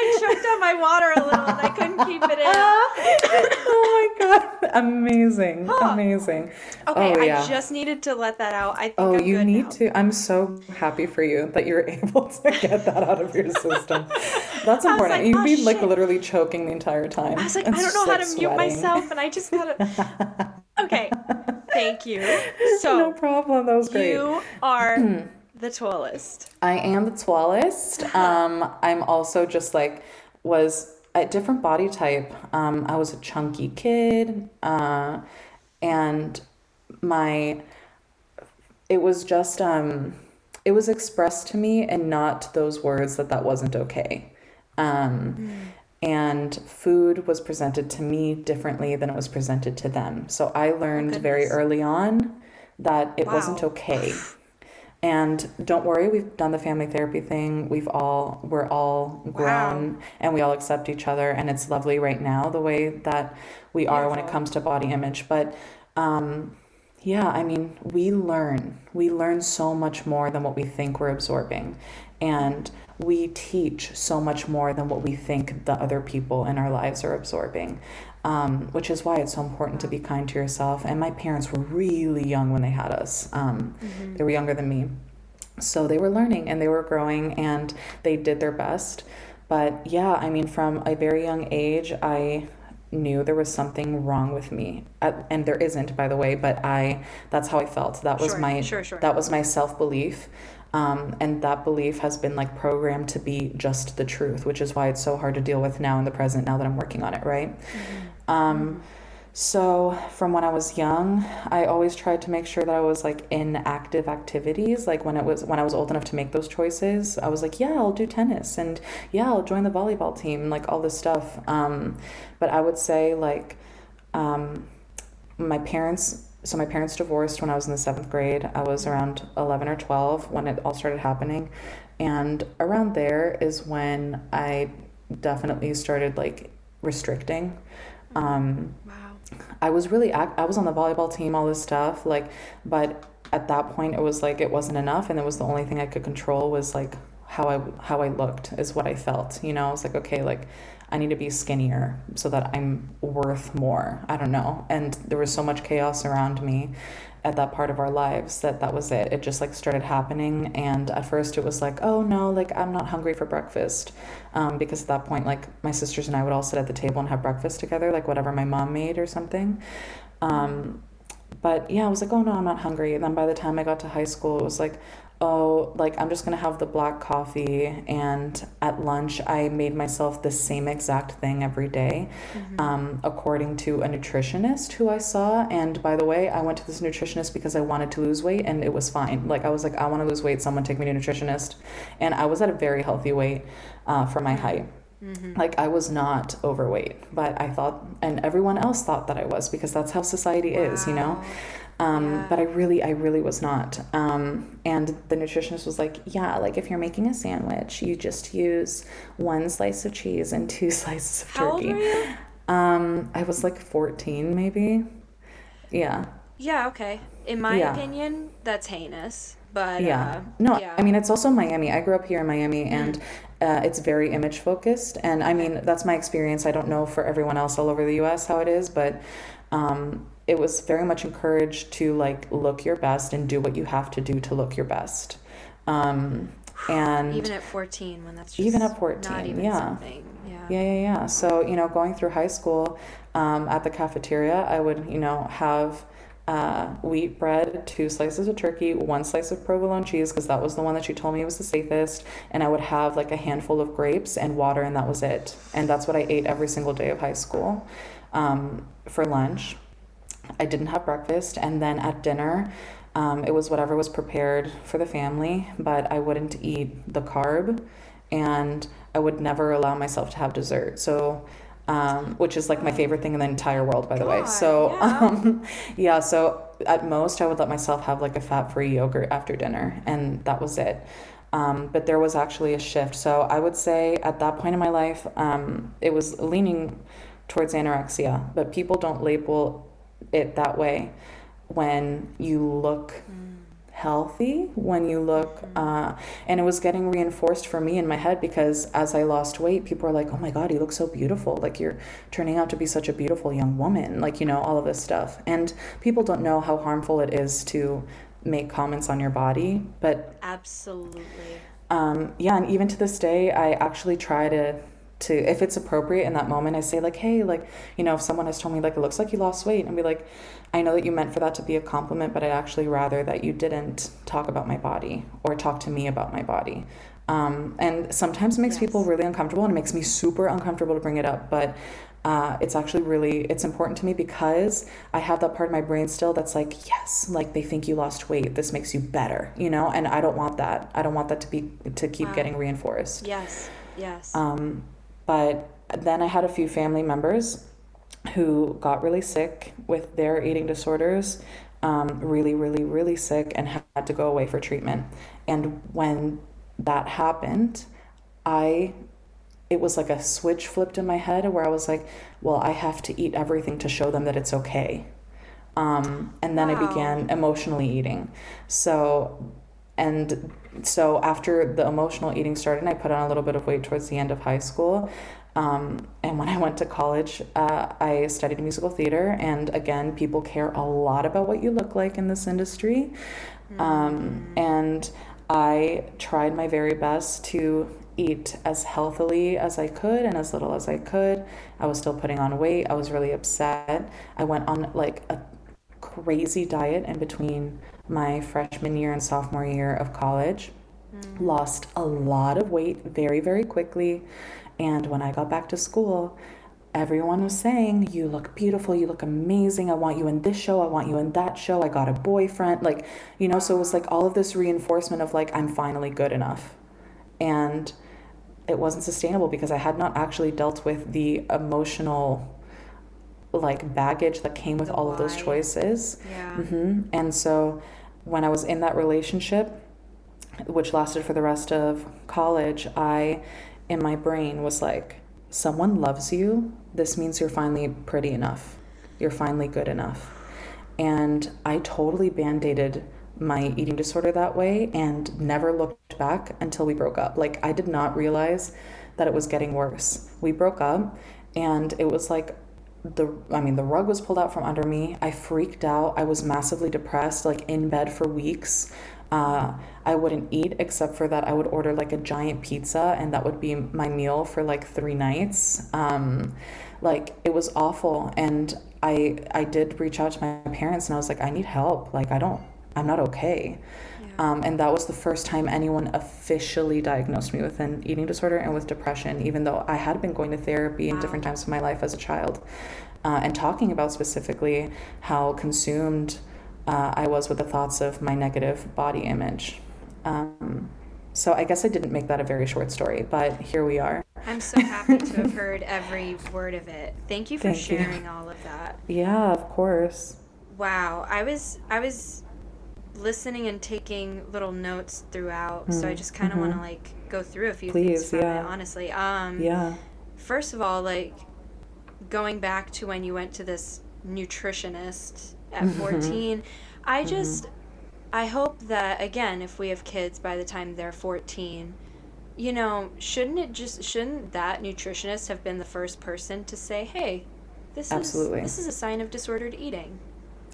I choked on my water a little and I couldn't keep it in. [LAUGHS] oh my god. Amazing. Amazing. Okay, oh, yeah. I just needed to let that out. I think Oh, I'm you need now. to. I'm so happy for you that you're able to get that out of your system. That's important. like, You'd "Oh, be like literally choking the entire time. I was like, I don't know how to mute myself, and I just gotta. Okay, thank you. [LAUGHS] no problem. That was great. you are [CLEARS THROAT] the tallest. I am the tallest. [LAUGHS] Um, I'm also just like was a different body type. Um, I was a chunky kid, uh, and my it was just um, it was expressed to me and not those words that that wasn't okay. Um, and food was presented to me differently than it was presented to them. So I learned very early on that it wasn't okay. And don't worry, we've done the family therapy thing. We've all we're all grown and we all accept each other and it's lovely right now the way that we are when it comes to body image. But um yeah, I mean, we learn. We learn so much more than what we think we're absorbing. And we teach so much more than what we think the other people in our lives are absorbing. Um, which is why it's so important to be kind to yourself. And my parents were really young when they had us. Um, Mm-hmm. They were younger than me. So they were learning and they were growing and they did their best. But yeah, I mean, from a very young age, I knew there was something wrong with me. And there isn't, by the way, but I that's how I felt. That was Sure, my sure, sure. that was my self-belief. Um, and that belief has been like programmed to be just the truth, which is why it's so hard to deal with now in the present, now that I'm working on it, right? Mm-hmm. Um, so from when I was young, I always tried to make sure that I was like in active activities. Like when it was when I was old enough to make those choices, I was like, yeah, I'll do tennis and yeah, I'll join the volleyball team, like all this stuff. Um, but I would say like um, my parents. So my parents divorced when I was in the seventh grade. I was around eleven or twelve when it all started happening, and around there is when I definitely started like restricting. Um, Wow. I was really act- I was on the volleyball team, all this stuff, like, but at that point it was like it wasn't enough, and it was the only thing I could control was like how I how I looked is what I felt. You know, I was like, okay, like I need to be skinnier so that I'm worth more. I don't know, and there was so much chaos around me at that part of our lives that that was it. It just like started happening, and at first it was like, oh no, like I'm not hungry for breakfast, um, because at that point like my sisters and I would all sit at the table and have breakfast together, like whatever my mom made or something. Um, but yeah, I was like, oh no, I'm not hungry. And then by the time I got to high school, it was like, oh, like I'm just gonna have the black coffee. And at lunch, I made myself the same exact thing every day, um, according to a nutritionist who I saw. And by the way, I went to this nutritionist because I wanted to lose weight, and it was fine. Like I was like, I want to lose weight. Someone take me to a nutritionist, and I was at a very healthy weight uh, for my height. Like I was not overweight, but I thought, and everyone else thought that I was because that's how society is, you know. Um, Yeah. But I really, I really was not. Um, and the nutritionist was like, "Yeah, like if you're making a sandwich, you just use one slice of cheese and two [LAUGHS] slices of How old turkey." were you? Um, I was like 14, maybe. Yeah. Yeah, okay. In my Yeah. opinion, that's heinous. But yeah uh, no yeah. i mean it's also miami i grew up here in miami and uh, it's very image focused and i mean that's my experience i don't know for everyone else all over the us how it is but um, it was very much encouraged to like look your best and do what you have to do to look your best um, and even at 14 when that's just Even at 14, not even yeah. something. Yeah. Yeah, yeah, yeah. So, you know, going through high school um, at the cafeteria, I would, you know, have uh, wheat bread, two slices of turkey, one slice of provolone cheese, because that was the one that she told me was the safest. And I would have like a handful of grapes and water, and that was it. And that's what I ate every single day of high school um, for lunch. I didn't have breakfast. And then at dinner, um, it was whatever was prepared for the family, but I wouldn't eat the carb and I would never allow myself to have dessert. So, um, which is like my favorite thing in the entire world, by the way. So, yeah. [LAUGHS] um, yeah, so at most I would let myself have like a fat free yogurt after dinner, and that was it. Um, but there was actually a shift. So I would say at that point in my life, um, it was leaning towards anorexia, but people don't label it that way when you look healthy when you look uh, and it was getting reinforced for me in my head because as i lost weight people were like oh my god you look so beautiful. Like you're turning out to be such a beautiful young woman like you know all of this stuff. And people don't know how harmful it is to make comments on your body but Absolutely. um, yeah, and even to this day, I actually try to to if it's appropriate in that moment, I say like, hey, like you know, if someone has told me like it looks like you lost weight, and be like, I know that you meant for that to be a compliment, but I'd actually rather that you didn't talk about my body or talk to me about my body. Um, and sometimes it makes Yes. people really uncomfortable, and it makes me super uncomfortable to bring it up, but. Uh, it's actually really it's important to me because I have that part of my brain still that's like yes like they think you lost weight this makes you better you know and I don't want that I don't want that to be to keep Wow. getting reinforced Yes. Yes. um, but then I had a few family members who got really sick with their eating disorders, um, really, really, really sick, and had to go away for treatment. And when that happened, I it was like a switch flipped in my head where I was like, well, I have to eat everything to show them that it's okay. Um, and then I began emotionally eating. So, and so after the emotional eating started, and I put on a little bit of weight towards the end of high school. Um, and when [LAUGHS] I went to college, uh, I studied musical theater. And again, people care a lot about what you look like in this industry. Um, and I tried my very best to eat as healthily as I could and as little as I could. I was still putting on weight. I was really upset. I went on like a crazy diet in between my freshman year and sophomore year of college. Lost a lot of weight very, very quickly. And when I got back to school, everyone was saying, You look beautiful, you look amazing. I want you in this show, I want you in that show. I got a boyfriend. Like, you know, so it was like all of this reinforcement of like, I'm finally good enough. And it wasn't sustainable because I had not actually dealt with the emotional like baggage that came with The all of those choices. Yeah. hmm And so when I was in that relationship, which lasted for the rest of college, I, in my brain, was like, someone loves you. This means you're finally pretty enough. You're finally good enough. And I totally band aided my eating disorder that way and never looked back until we broke up. Like, I did not realize that it was getting worse. We broke up, and it was like the I mean the rug was pulled out from under me. I freaked out. I was massively depressed, like in bed for weeks. Uh, I wouldn't eat except for that I would order like a giant pizza and that would be my meal for like three nights. Um, like it was awful and I I did reach out to my parents and I was like I need help. Like I don't I'm not okay. Um, and that was the first time anyone officially diagnosed me with an eating disorder and with depression, even though I had been going to therapy in different times of my life as a child uh, and talking about specifically how consumed uh, I was with the thoughts of my negative body image. Um, so I guess I didn't make that a very short story, but here we are. I'm so happy to have [LAUGHS] heard every word of it. Thank you for Thank you. sharing all of that. Yeah, of course. Wow, I was I was listening and taking little notes throughout, so I Mm, just kind of want to like go through a few Please, things from yeah. it. Honestly, um, Yeah. first of all, like going back to when you went to this nutritionist at Mhm. 14, I just I hope that again, if we have kids by the time they're 14, you know, shouldn't it just shouldn't that nutritionist have been the first person to say, "Hey, this Absolutely. is this is a sign of disordered eating."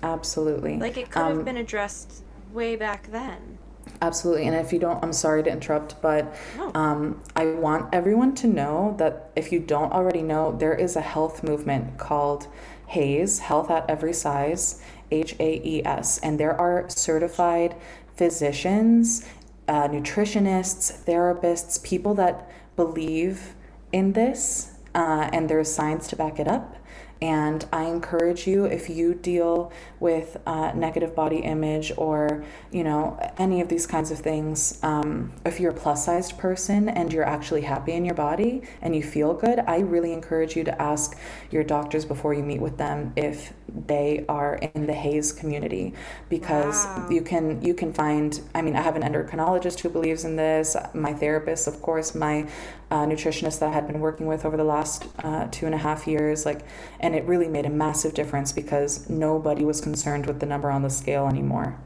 Absolutely. Like it could Um, have been addressed way back then. Absolutely. And if you don't, I'm sorry to interrupt, but No. um, I want everyone to know that if you don't already know, there is a health movement called HAES, Health at Every Size, H A E S. And there are certified physicians, uh, nutritionists, therapists, people that believe in this, uh, and there's science to back it up. And I encourage you if you deal with uh, negative body image or, you know, any of these kinds of things, um, if you're a plus sized person and you're actually happy in your body and you feel good, I really encourage you to ask your doctors before you meet with them if they are in the HAES community because Wow. you can you can find I mean I have an endocrinologist who believes in this my therapist of course my uh, nutritionist that I had been working with over the last uh, two and a half years like and it really made a massive difference because nobody was concerned with the number on the scale anymore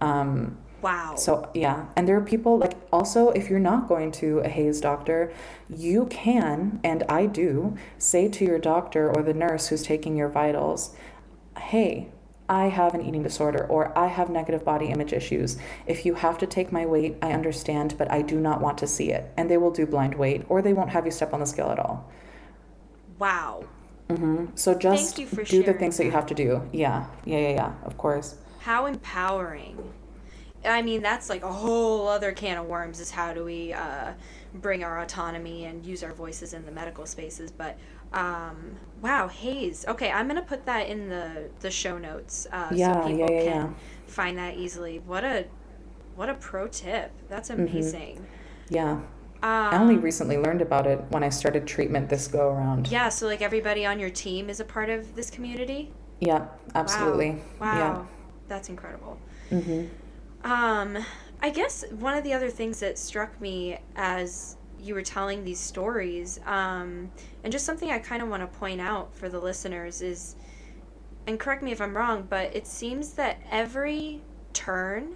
um, Wow. so yeah, and there are people like also if you're not going to a HAES doctor, you can and I do say to your doctor or the nurse who's taking your vitals, "Hey, I have an eating disorder or I have negative body image issues. If you have to take my weight, I understand, but I do not want to see it." And they will do blind weight or they won't have you step on the scale at all. wow. hmm So just do the things that you have to do. Yeah. Yeah, yeah, yeah. Of course. How empowering. I mean, that's like a whole other can of worms is how do we uh, bring our autonomy and use our voices in the medical spaces. But um, wow, HAES. Okay, I'm going to put that in the, the show notes uh, Yeah, so people yeah, can yeah. find that easily. What a what a pro tip. That's Mm-hmm. amazing. Yeah. Um, I only recently learned about it when I started treatment this go around. Yeah, so like everybody on your team is a part of this community? Yeah, absolutely. Wow. yeah That's incredible. Yeah. hmm Um, I guess one of the other things that struck me as you were telling these stories, um, and just something I kind of want to point out for the listeners is, and correct me if I'm wrong, but it seems that every turn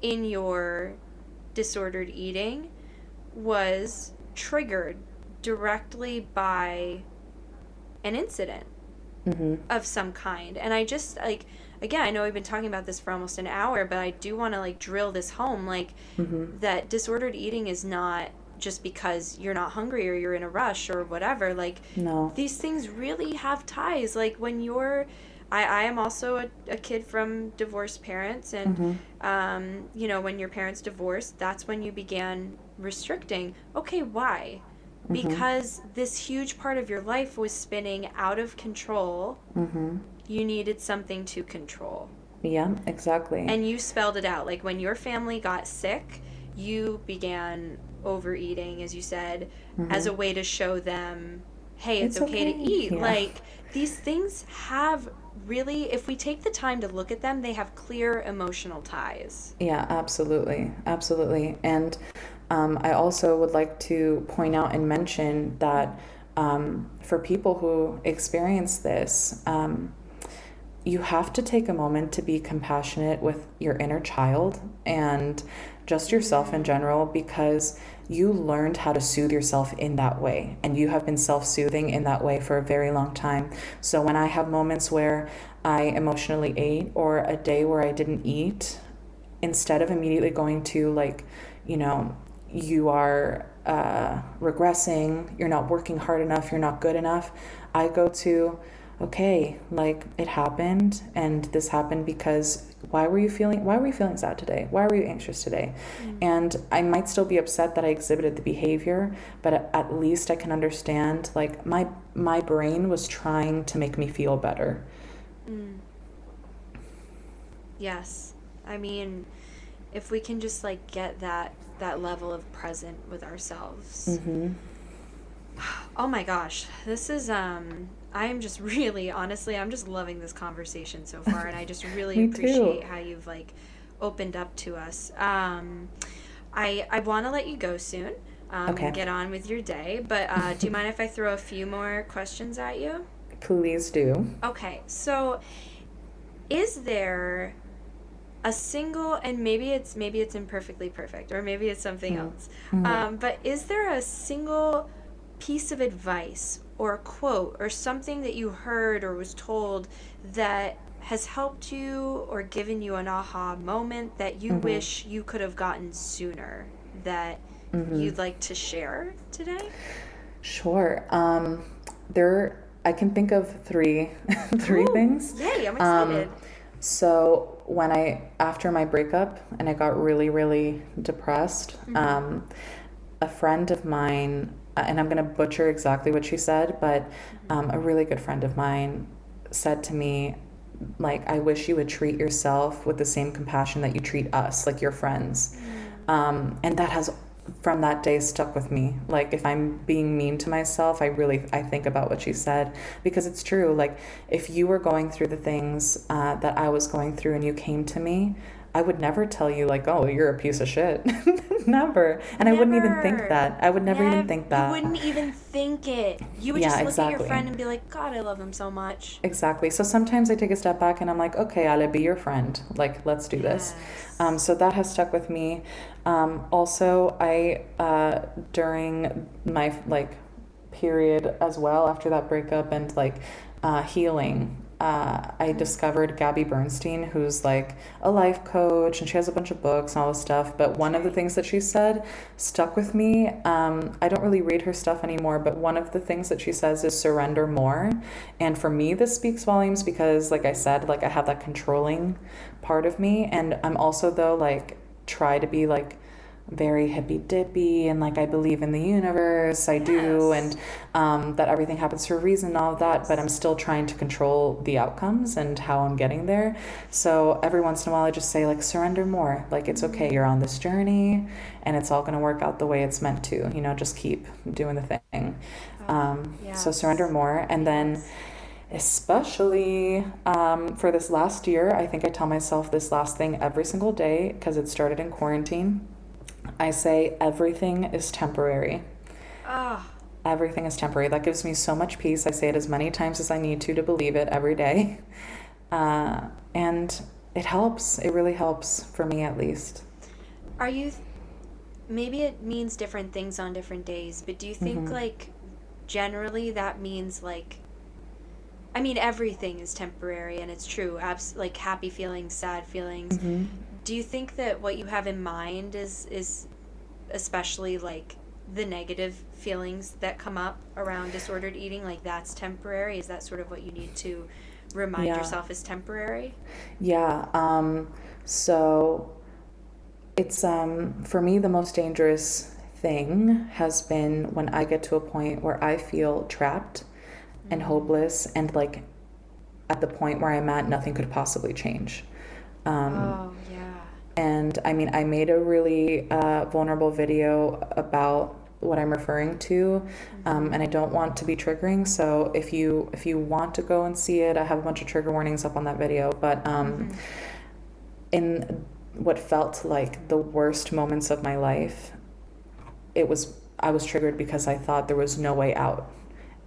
in your disordered eating was triggered directly by an incident Mm-hmm. of some kind. And I just like again, I know we've been talking about this for almost an hour, but I do want to like drill this home like Mm-hmm. that disordered eating is not just because you're not hungry or you're in a rush or whatever. Like No. these things really have ties. Like when you're I, I am also a, a kid from divorced parents and Mm-hmm. um, you know, when your parents divorced, that's when you began restricting. Okay, why? Mm-hmm. Because this huge part of your life was spinning out of control. Mm-hmm. You needed something to control. Yeah, exactly. And you spelled it out. Like when your family got sick, you began overeating, as you said, as a way to show them, hey, it's, Mm-hmm. It's okay, to eat. Yeah. Like these things have really, if we take the time to look at them, they have clear emotional ties. Yeah, absolutely. Absolutely. And um, I also would like to point out and mention that um, for people who experience this, um, you have to take a moment to be compassionate with your inner child and just yourself in general because you learned how to soothe yourself in that way. And you have been self-soothing in that way for a very long time. So when i have moments where i emotionally ate or a day where i didn't eat instead of immediately going to like you know you are uh, regressing you're not working hard enough you're not good enough i go to okay like it happened and this happened because why were you feeling why were you feeling sad today why were you anxious today and i might still be upset that i exhibited the behavior but at- least i can understand like my my brain was trying to make me feel better Yes. I mean, if we can just like get that that level of present with ourselves. mm-hmm. [SIGHS] Oh my gosh. This is um I am just [LAUGHS] really honestly I'm just loving this conversation so far and I just [LAUGHS] really Me too. appreciate how you've like opened up to us. Um I I want to let you go soon. Um, Okay. and get on with your day, but uh, do you mind if I throw a few more questions at you? please do Okay, so is there a single and maybe it's maybe it's imperfectly perfect or maybe it's something Mhm. else. Mhm. Um, but is there a single piece of advice or a quote or something that you heard or was told that has helped you or given you an aha moment that you Mhm. wish you could have gotten sooner that Mhm. you'd like to share today? Sure. Um, there, I can think of three, [LAUGHS] three Ooh, things. Yay, I'm Um, excited. So when I after my breakup and I got really really depressed, Mm-hmm. um, a friend of mine, and I'm gonna butcher exactly what she said, but um, a really good friend of mine said to me, like, I wish you would treat yourself with the same compassion that you treat us, like your friends. Mm. Um, and that has from that day stuck with me like if i'm being mean to myself i really i think about what she said because it's true like if you were going through the things uh, that i was going through and you came to me i would never tell you like oh you're a piece of shit [LAUGHS] never and i wouldn't even think that i would never even think that You wouldn't even think it. You would Yeah, just look at your friend and be like, God, I love him so much. Exactly. So sometimes I take a step back and I'm like, okay, I'll be your friend. Like, let's do this. Um, so that has stuck with me. Um, also, I uh, during my like period as well after that breakup and like uh, healing. Uh, I discovered Gabby Bernstein, who's like a life coach, and she has a bunch of books and all this stuff. But one of the things that she said stuck with me. Um, I don't really read her stuff anymore, but one of the things that she says is surrender more. And for me, this speaks volumes because, like I said, like I have that controlling part of me, and I'm also though like try to be like very hippy dippy and like I believe in the universe, I do, and um, that everything happens for a reason and all of that, but I'm still trying to control the outcomes and how I'm getting there. So every once in a while, I just say, like, surrender more. Like, it's okay, you're on this journey and it's all going to work out the way it's meant to. You know, just keep doing the thing. Um, So surrender more. And then especially um, for this last year i think i tell myself this last thing every single day because it started in quarantine i say everything is temporary Ah, everything is temporary that gives me so much peace i say it as many times as i need to to believe it every day [LAUGHS] uh, and it helps it really helps for me at least are you maybe it means different things on different days, but do you think Mhm. like generally that means like I mean everything is temporary and it's true. Abs- like happy feelings, sad feelings. Mhm. Do you think that what you have in mind is is especially like the negative feelings that come up around disordered eating like that's temporary? Is that sort of what you need to remind Yeah. yourself is temporary? Yeah. Um, so it's um, for me the most dangerous thing has been when I get to a point where I feel trapped and hopeless and like at the point where I'm at, nothing could possibly change. Um, oh. And I mean, I made a really uh, vulnerable video about what I'm referring to, um, and I don't want to be triggering. So if you if you want to go and see it, I have a bunch of trigger warnings up on that video. But um, in what felt like the worst moments of my life, it was I was triggered because I thought there was no way out,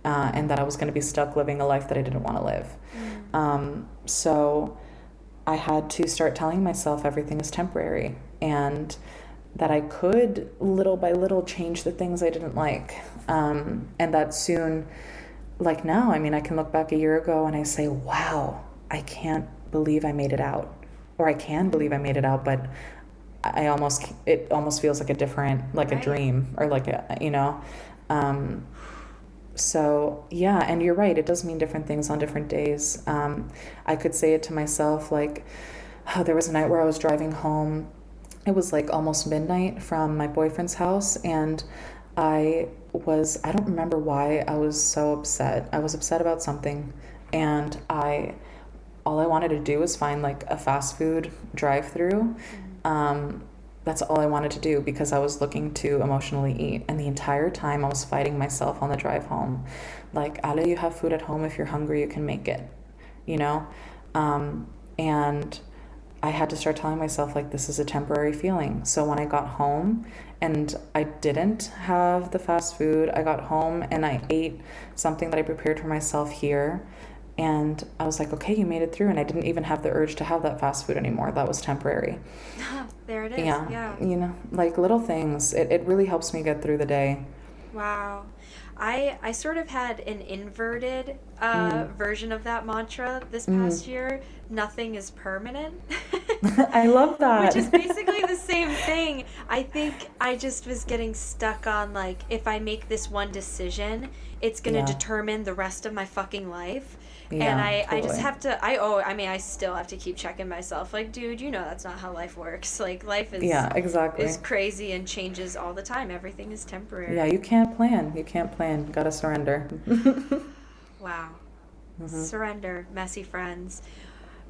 uh, and that I was going to be stuck living a life that I didn't want to live. Um, so I had to start telling myself everything is temporary and that I could little by little change the things I didn't like. Um, and that soon, like now, I mean, I can look back a year ago and I say, wow, I can't believe I made it out. Or I can believe I made it out, but I almost, it almost feels like a different, like Right. a dream or like a, you know. Um, so yeah, and you're right. It does mean different things on different days. Um, I could say it to myself like, oh, [SIGHS] there was a night where I was driving home. It was like almost midnight from my boyfriend's house, and I was I don't remember why I was so upset. I was upset about something, and I all I wanted to do was find like a fast food drive-through. Um, that's all I wanted to do because I was looking to emotionally eat. And the entire time I was fighting myself on the drive home. Like, Ale, you have food at home. If you're hungry, you can make it, you know? Um, and I had to start telling myself, like, this is a temporary feeling. So when I got home and I didn't have the fast food, I got home and I ate something that I prepared for myself here. And I was like, okay, you made it through. And I didn't even have the urge to have that fast food anymore. That was temporary. [LAUGHS] there it is. Yeah. yeah. You know, like little things. It, it really helps me get through the day. Wow. I I sort of had an inverted uh, Mm. version of that mantra this past year. Nothing is permanent. [LAUGHS] I love that. [LAUGHS] Which is basically the same thing. I think I just was getting stuck on like if I make this one decision, it's going to Yeah. determine the rest of my fucking life. And Yeah, I, I just have to I oh I mean I still have to keep checking myself like dude you know that's not how life works [LAUGHS] like life is yeah, exactly. is crazy and changes all the time everything is temporary Yeah, you can't plan. You can't plan. Gotta surrender. [LAUGHS] Wow. Mm-hmm. Surrender, messy friends.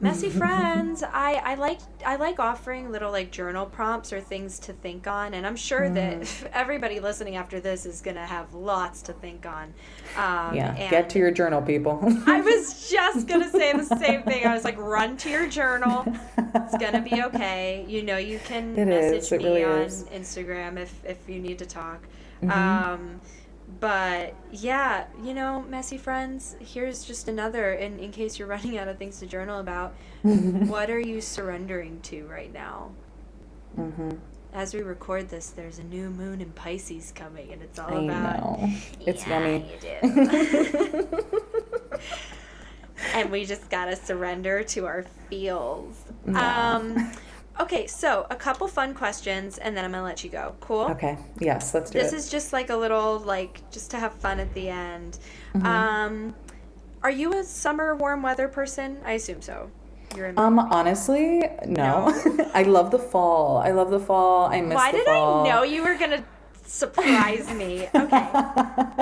Messy [LAUGHS] friends, I, I like I like offering little like journal prompts or things to think on, and I'm sure that Mm. [LAUGHS] everybody listening after this is gonna have lots to think on. Um, yeah, and get to your journal, people. [LAUGHS] I was just gonna say the same thing. I was like, run to your journal. It's gonna be okay. You know, you can It message is, me really on is. Instagram if if you need to talk. Mhm. Um, but yeah, you know, messy friends. Here's just another, in in case you're [LAUGHS] running out of things to journal about. [LAUGHS] what are you surrendering to right now? hmm As we record this, there's a new moon in Pisces coming, and it's all I about. know. [LAUGHS] It's Yeah, yummy. and we just gotta surrender to our feels. Yeah. Um, okay, so a couple fun questions, and then I'm gonna let you go. Cool. okay. Yes, let's do it. This is just like a little like just to have fun at the end. Mm-hmm. Um, are you a summer warm weather person? I assume so. You're in. um, honestly, no. [LAUGHS] I love the fall. I love the fall. I miss Why did fall. I know you were gonna surprise me? Okay. [LAUGHS]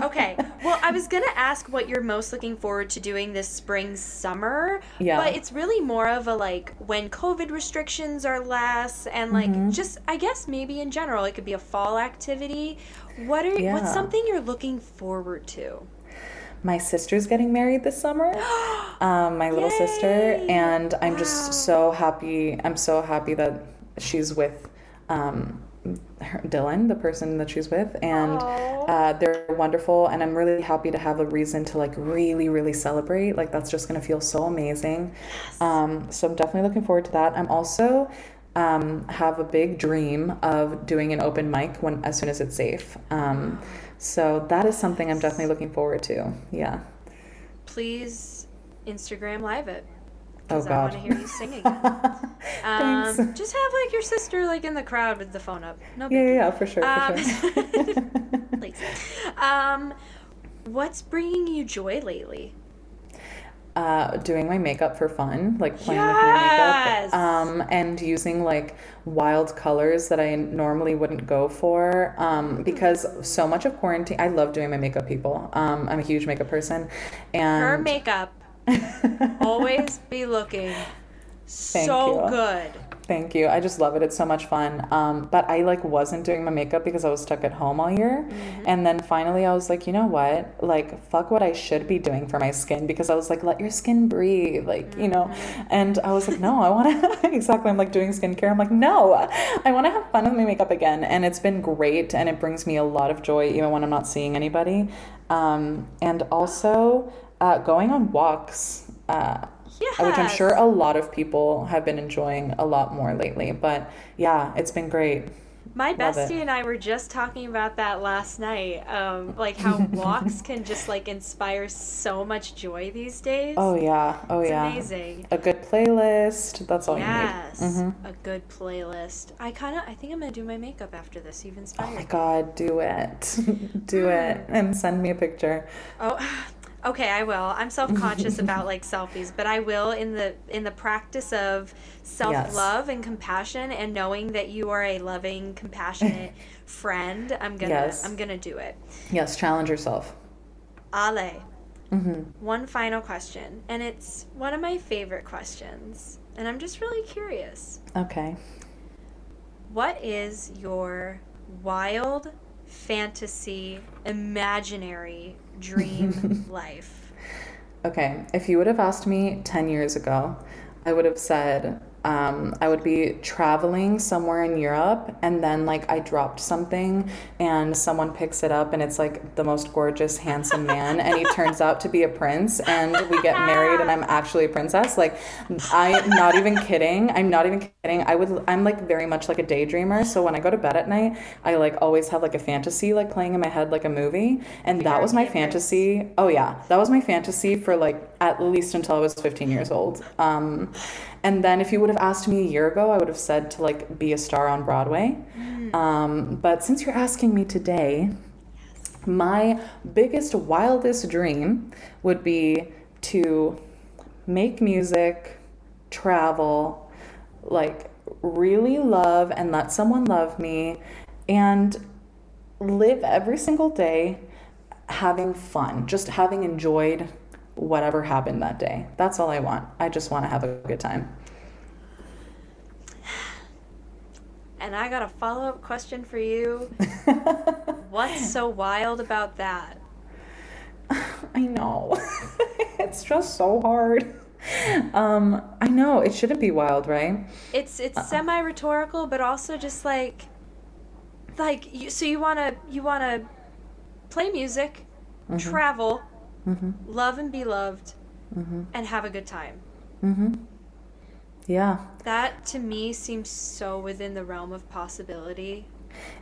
Okay. Well, I was gonna ask what you're most looking forward to doing this spring, summer. Yeah. But it's really more of a like when COVID restrictions are less, and like Mm-hmm. just I guess maybe in general it could be a fall activity. What are Yeah. what's something you're looking forward to? My sister's getting married this summer. [GASPS] um, my little sister, and I'm Wow. just so happy. I'm so happy that she's with um, her, Dylan, the person that she's with, and uh, they're wonderful. And I'm really happy to have a reason to like really, really celebrate. Like that's just gonna feel so amazing. Um, so I'm definitely looking forward to that. I'm also um, have a big dream of doing an open mic when as soon as it's safe. Um, so that is something I'm definitely looking forward to. Yeah. Please Instagram live it. Oh Because I want to hear you singing. [LAUGHS] Um, just have like your sister like in the crowd with the phone up. No Yeah, yeah, yeah, for sure, for Um, sure. [LAUGHS] [LAUGHS] Please. Um, what's bringing you joy lately? uh, doing my makeup for fun, like playing with my makeup, um, and using like wild colors that I normally wouldn't go for. Um, because so much of quarantine, I love doing my makeup. People, um, I'm a huge makeup person, and Her makeup always be looking so you. good. Thank you. I just love it. It's so much fun. Um, but I like wasn't doing my makeup because I was stuck at home all year. Mm-hmm. And then finally I was like, you know what? Like fuck what I should be doing for my skin because I was like, let your skin breathe. Like, you know. Mm-hmm. And I was like, no, I wanna [LAUGHS] exactly I'm like doing skincare. I'm like, no, I wanna have fun with my makeup again. And it's been great and it brings me a lot of joy even when I'm not seeing anybody. Um, and also uh, going on walks. Uh, which I'm sure a lot of people have been enjoying a lot more lately. But yeah, it's been great. My Love it. bestie and I were just talking about that last night. Um, like how [LAUGHS] walks can just like inspire so much joy these days. Oh yeah, oh it's yeah. amazing. A good playlist. That's all Yes, you need. hmm a good playlist. I kind of, I think I'm gonna do my makeup after this. You've Oh my god, do it, [LAUGHS] do it, and send me a picture. Oh, okay, I will. I'm self-conscious [LAUGHS] about like selfies, but I will in the in the practice of self-love and compassion and knowing that you are a loving, compassionate [LAUGHS] friend. I'm gonna Yes. I'm gonna do it. Yes, challenge yourself. Ale, hmm one final question, and it's one of my favorite questions, and I'm just really curious. Okay. What is your wild fantasy imaginary dream [LAUGHS] life? Okay, if you would have asked me 10 years ago, I would have said um, I would be traveling somewhere in Europe and then, like, I dropped something and someone picks it up and it's like the most gorgeous, handsome man and he turns out to be a prince and we get married and I'm actually a princess. Like, I'm not even kidding. I'm not even kidding. I would, I'm like very much like a daydreamer. So when I go to bed at night, I like always have like a fantasy like playing in my head like a movie. And that was my fantasy. Oh yeah, that was my fantasy for like at least until I was 15 years old. Um, and then if you would have asked me a year ago, I would have said to like be a star on Broadway. Um, but since you're asking me today, my biggest, wildest dream would be to make music, travel, like really love and let someone love me, and live every single day having fun, just having enjoyed whatever happened that day. That's all I want. I just want to have a good time. And I got a follow up question for you. [LAUGHS] What's so wild about that? [SIGHS] I know. [LAUGHS] it's just so hard. Um, I know it shouldn't be wild, right? It's it's semi rhetorical, but also just like, like you, so you wanna you wanna play music, travel, Mhm. love and be loved, Mhm. and have a good time. Mhm. Yeah. That to me seems so within the realm of possibility.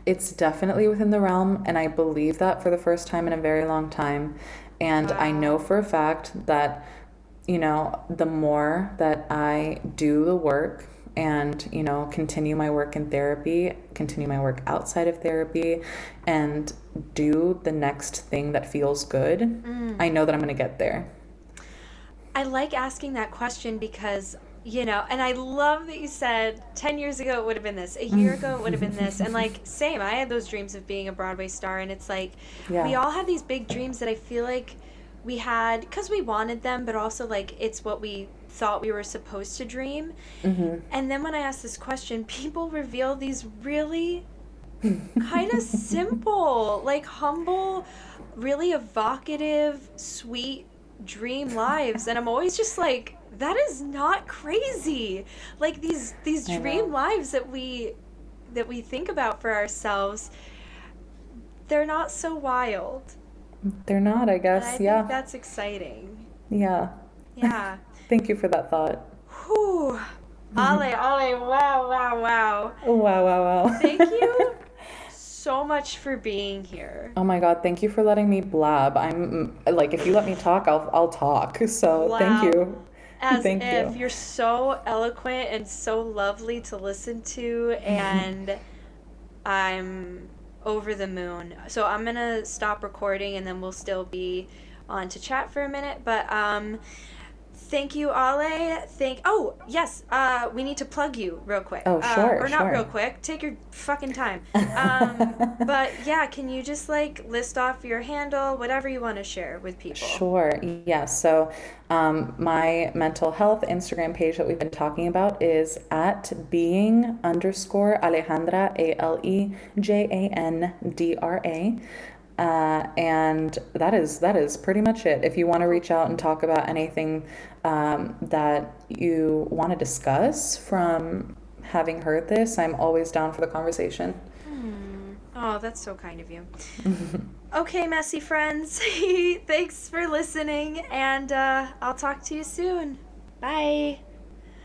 It's definitely within the realm, and I believe that for the first time in a very long time. And I know for a fact that, you know, the more that I do the work and, you know, continue my work in therapy, continue my work outside of therapy, and do the next thing that feels good, Mm. I know that I'm going to get there. I like asking that question because you know, and I love that you said 10 years ago it would have been this, a year ago it would have been this. And like, [LAUGHS] same, I had those dreams of being a Broadway star. And it's like, Yeah. we all have these big dreams that I feel like we had because we wanted them, but also like it's what we thought we were supposed to dream. Mhm. And then when I asked this question, [LAUGHS] people reveal these really [LAUGHS] kind of simple, like humble, really evocative, sweet dream lives. And I'm always just like, that is not crazy. Like these these dream lives that we that we think about for ourselves, they're not so wild. They're not, I I guess. think Yeah. that's exciting. Yeah. Yeah. Thank you for that thought. Whew. Ale, Ale, wow, wow, wow. Wow, wow, wow. Thank you [LAUGHS] so much for being here. Oh my god, thank you for letting me blab. I'm like if you let me talk, I'll I'll talk. [LAUGHS] So, Wow. [LAUGHS] thank you. As Thank if you. you're so eloquent and so lovely to listen to, and I'm over the moon. So I'm gonna stop recording, and then we'll still be on to chat for a minute. But um, thank you, Ale. Thank. Oh yes, uh, we need to plug you real quick. Oh, Uh, sure, or not sure. real quick. Take your fucking time. [LAUGHS] Um, but yeah, can you just like list off your handle, whatever you want to share with people? Sure. Yeah. So, um, my mental health Instagram page that we've been talking about is at being underscore Alejandra A L E J A N D R A. Uh, and that is that is pretty much it. If you want to reach out and talk about anything um, that you want to discuss from having heard this, I'm always down for the conversation. Oh, that's so kind of you. [LAUGHS] okay, messy friends. [LAUGHS] Thanks for listening, and uh, I'll talk to you soon. Bye.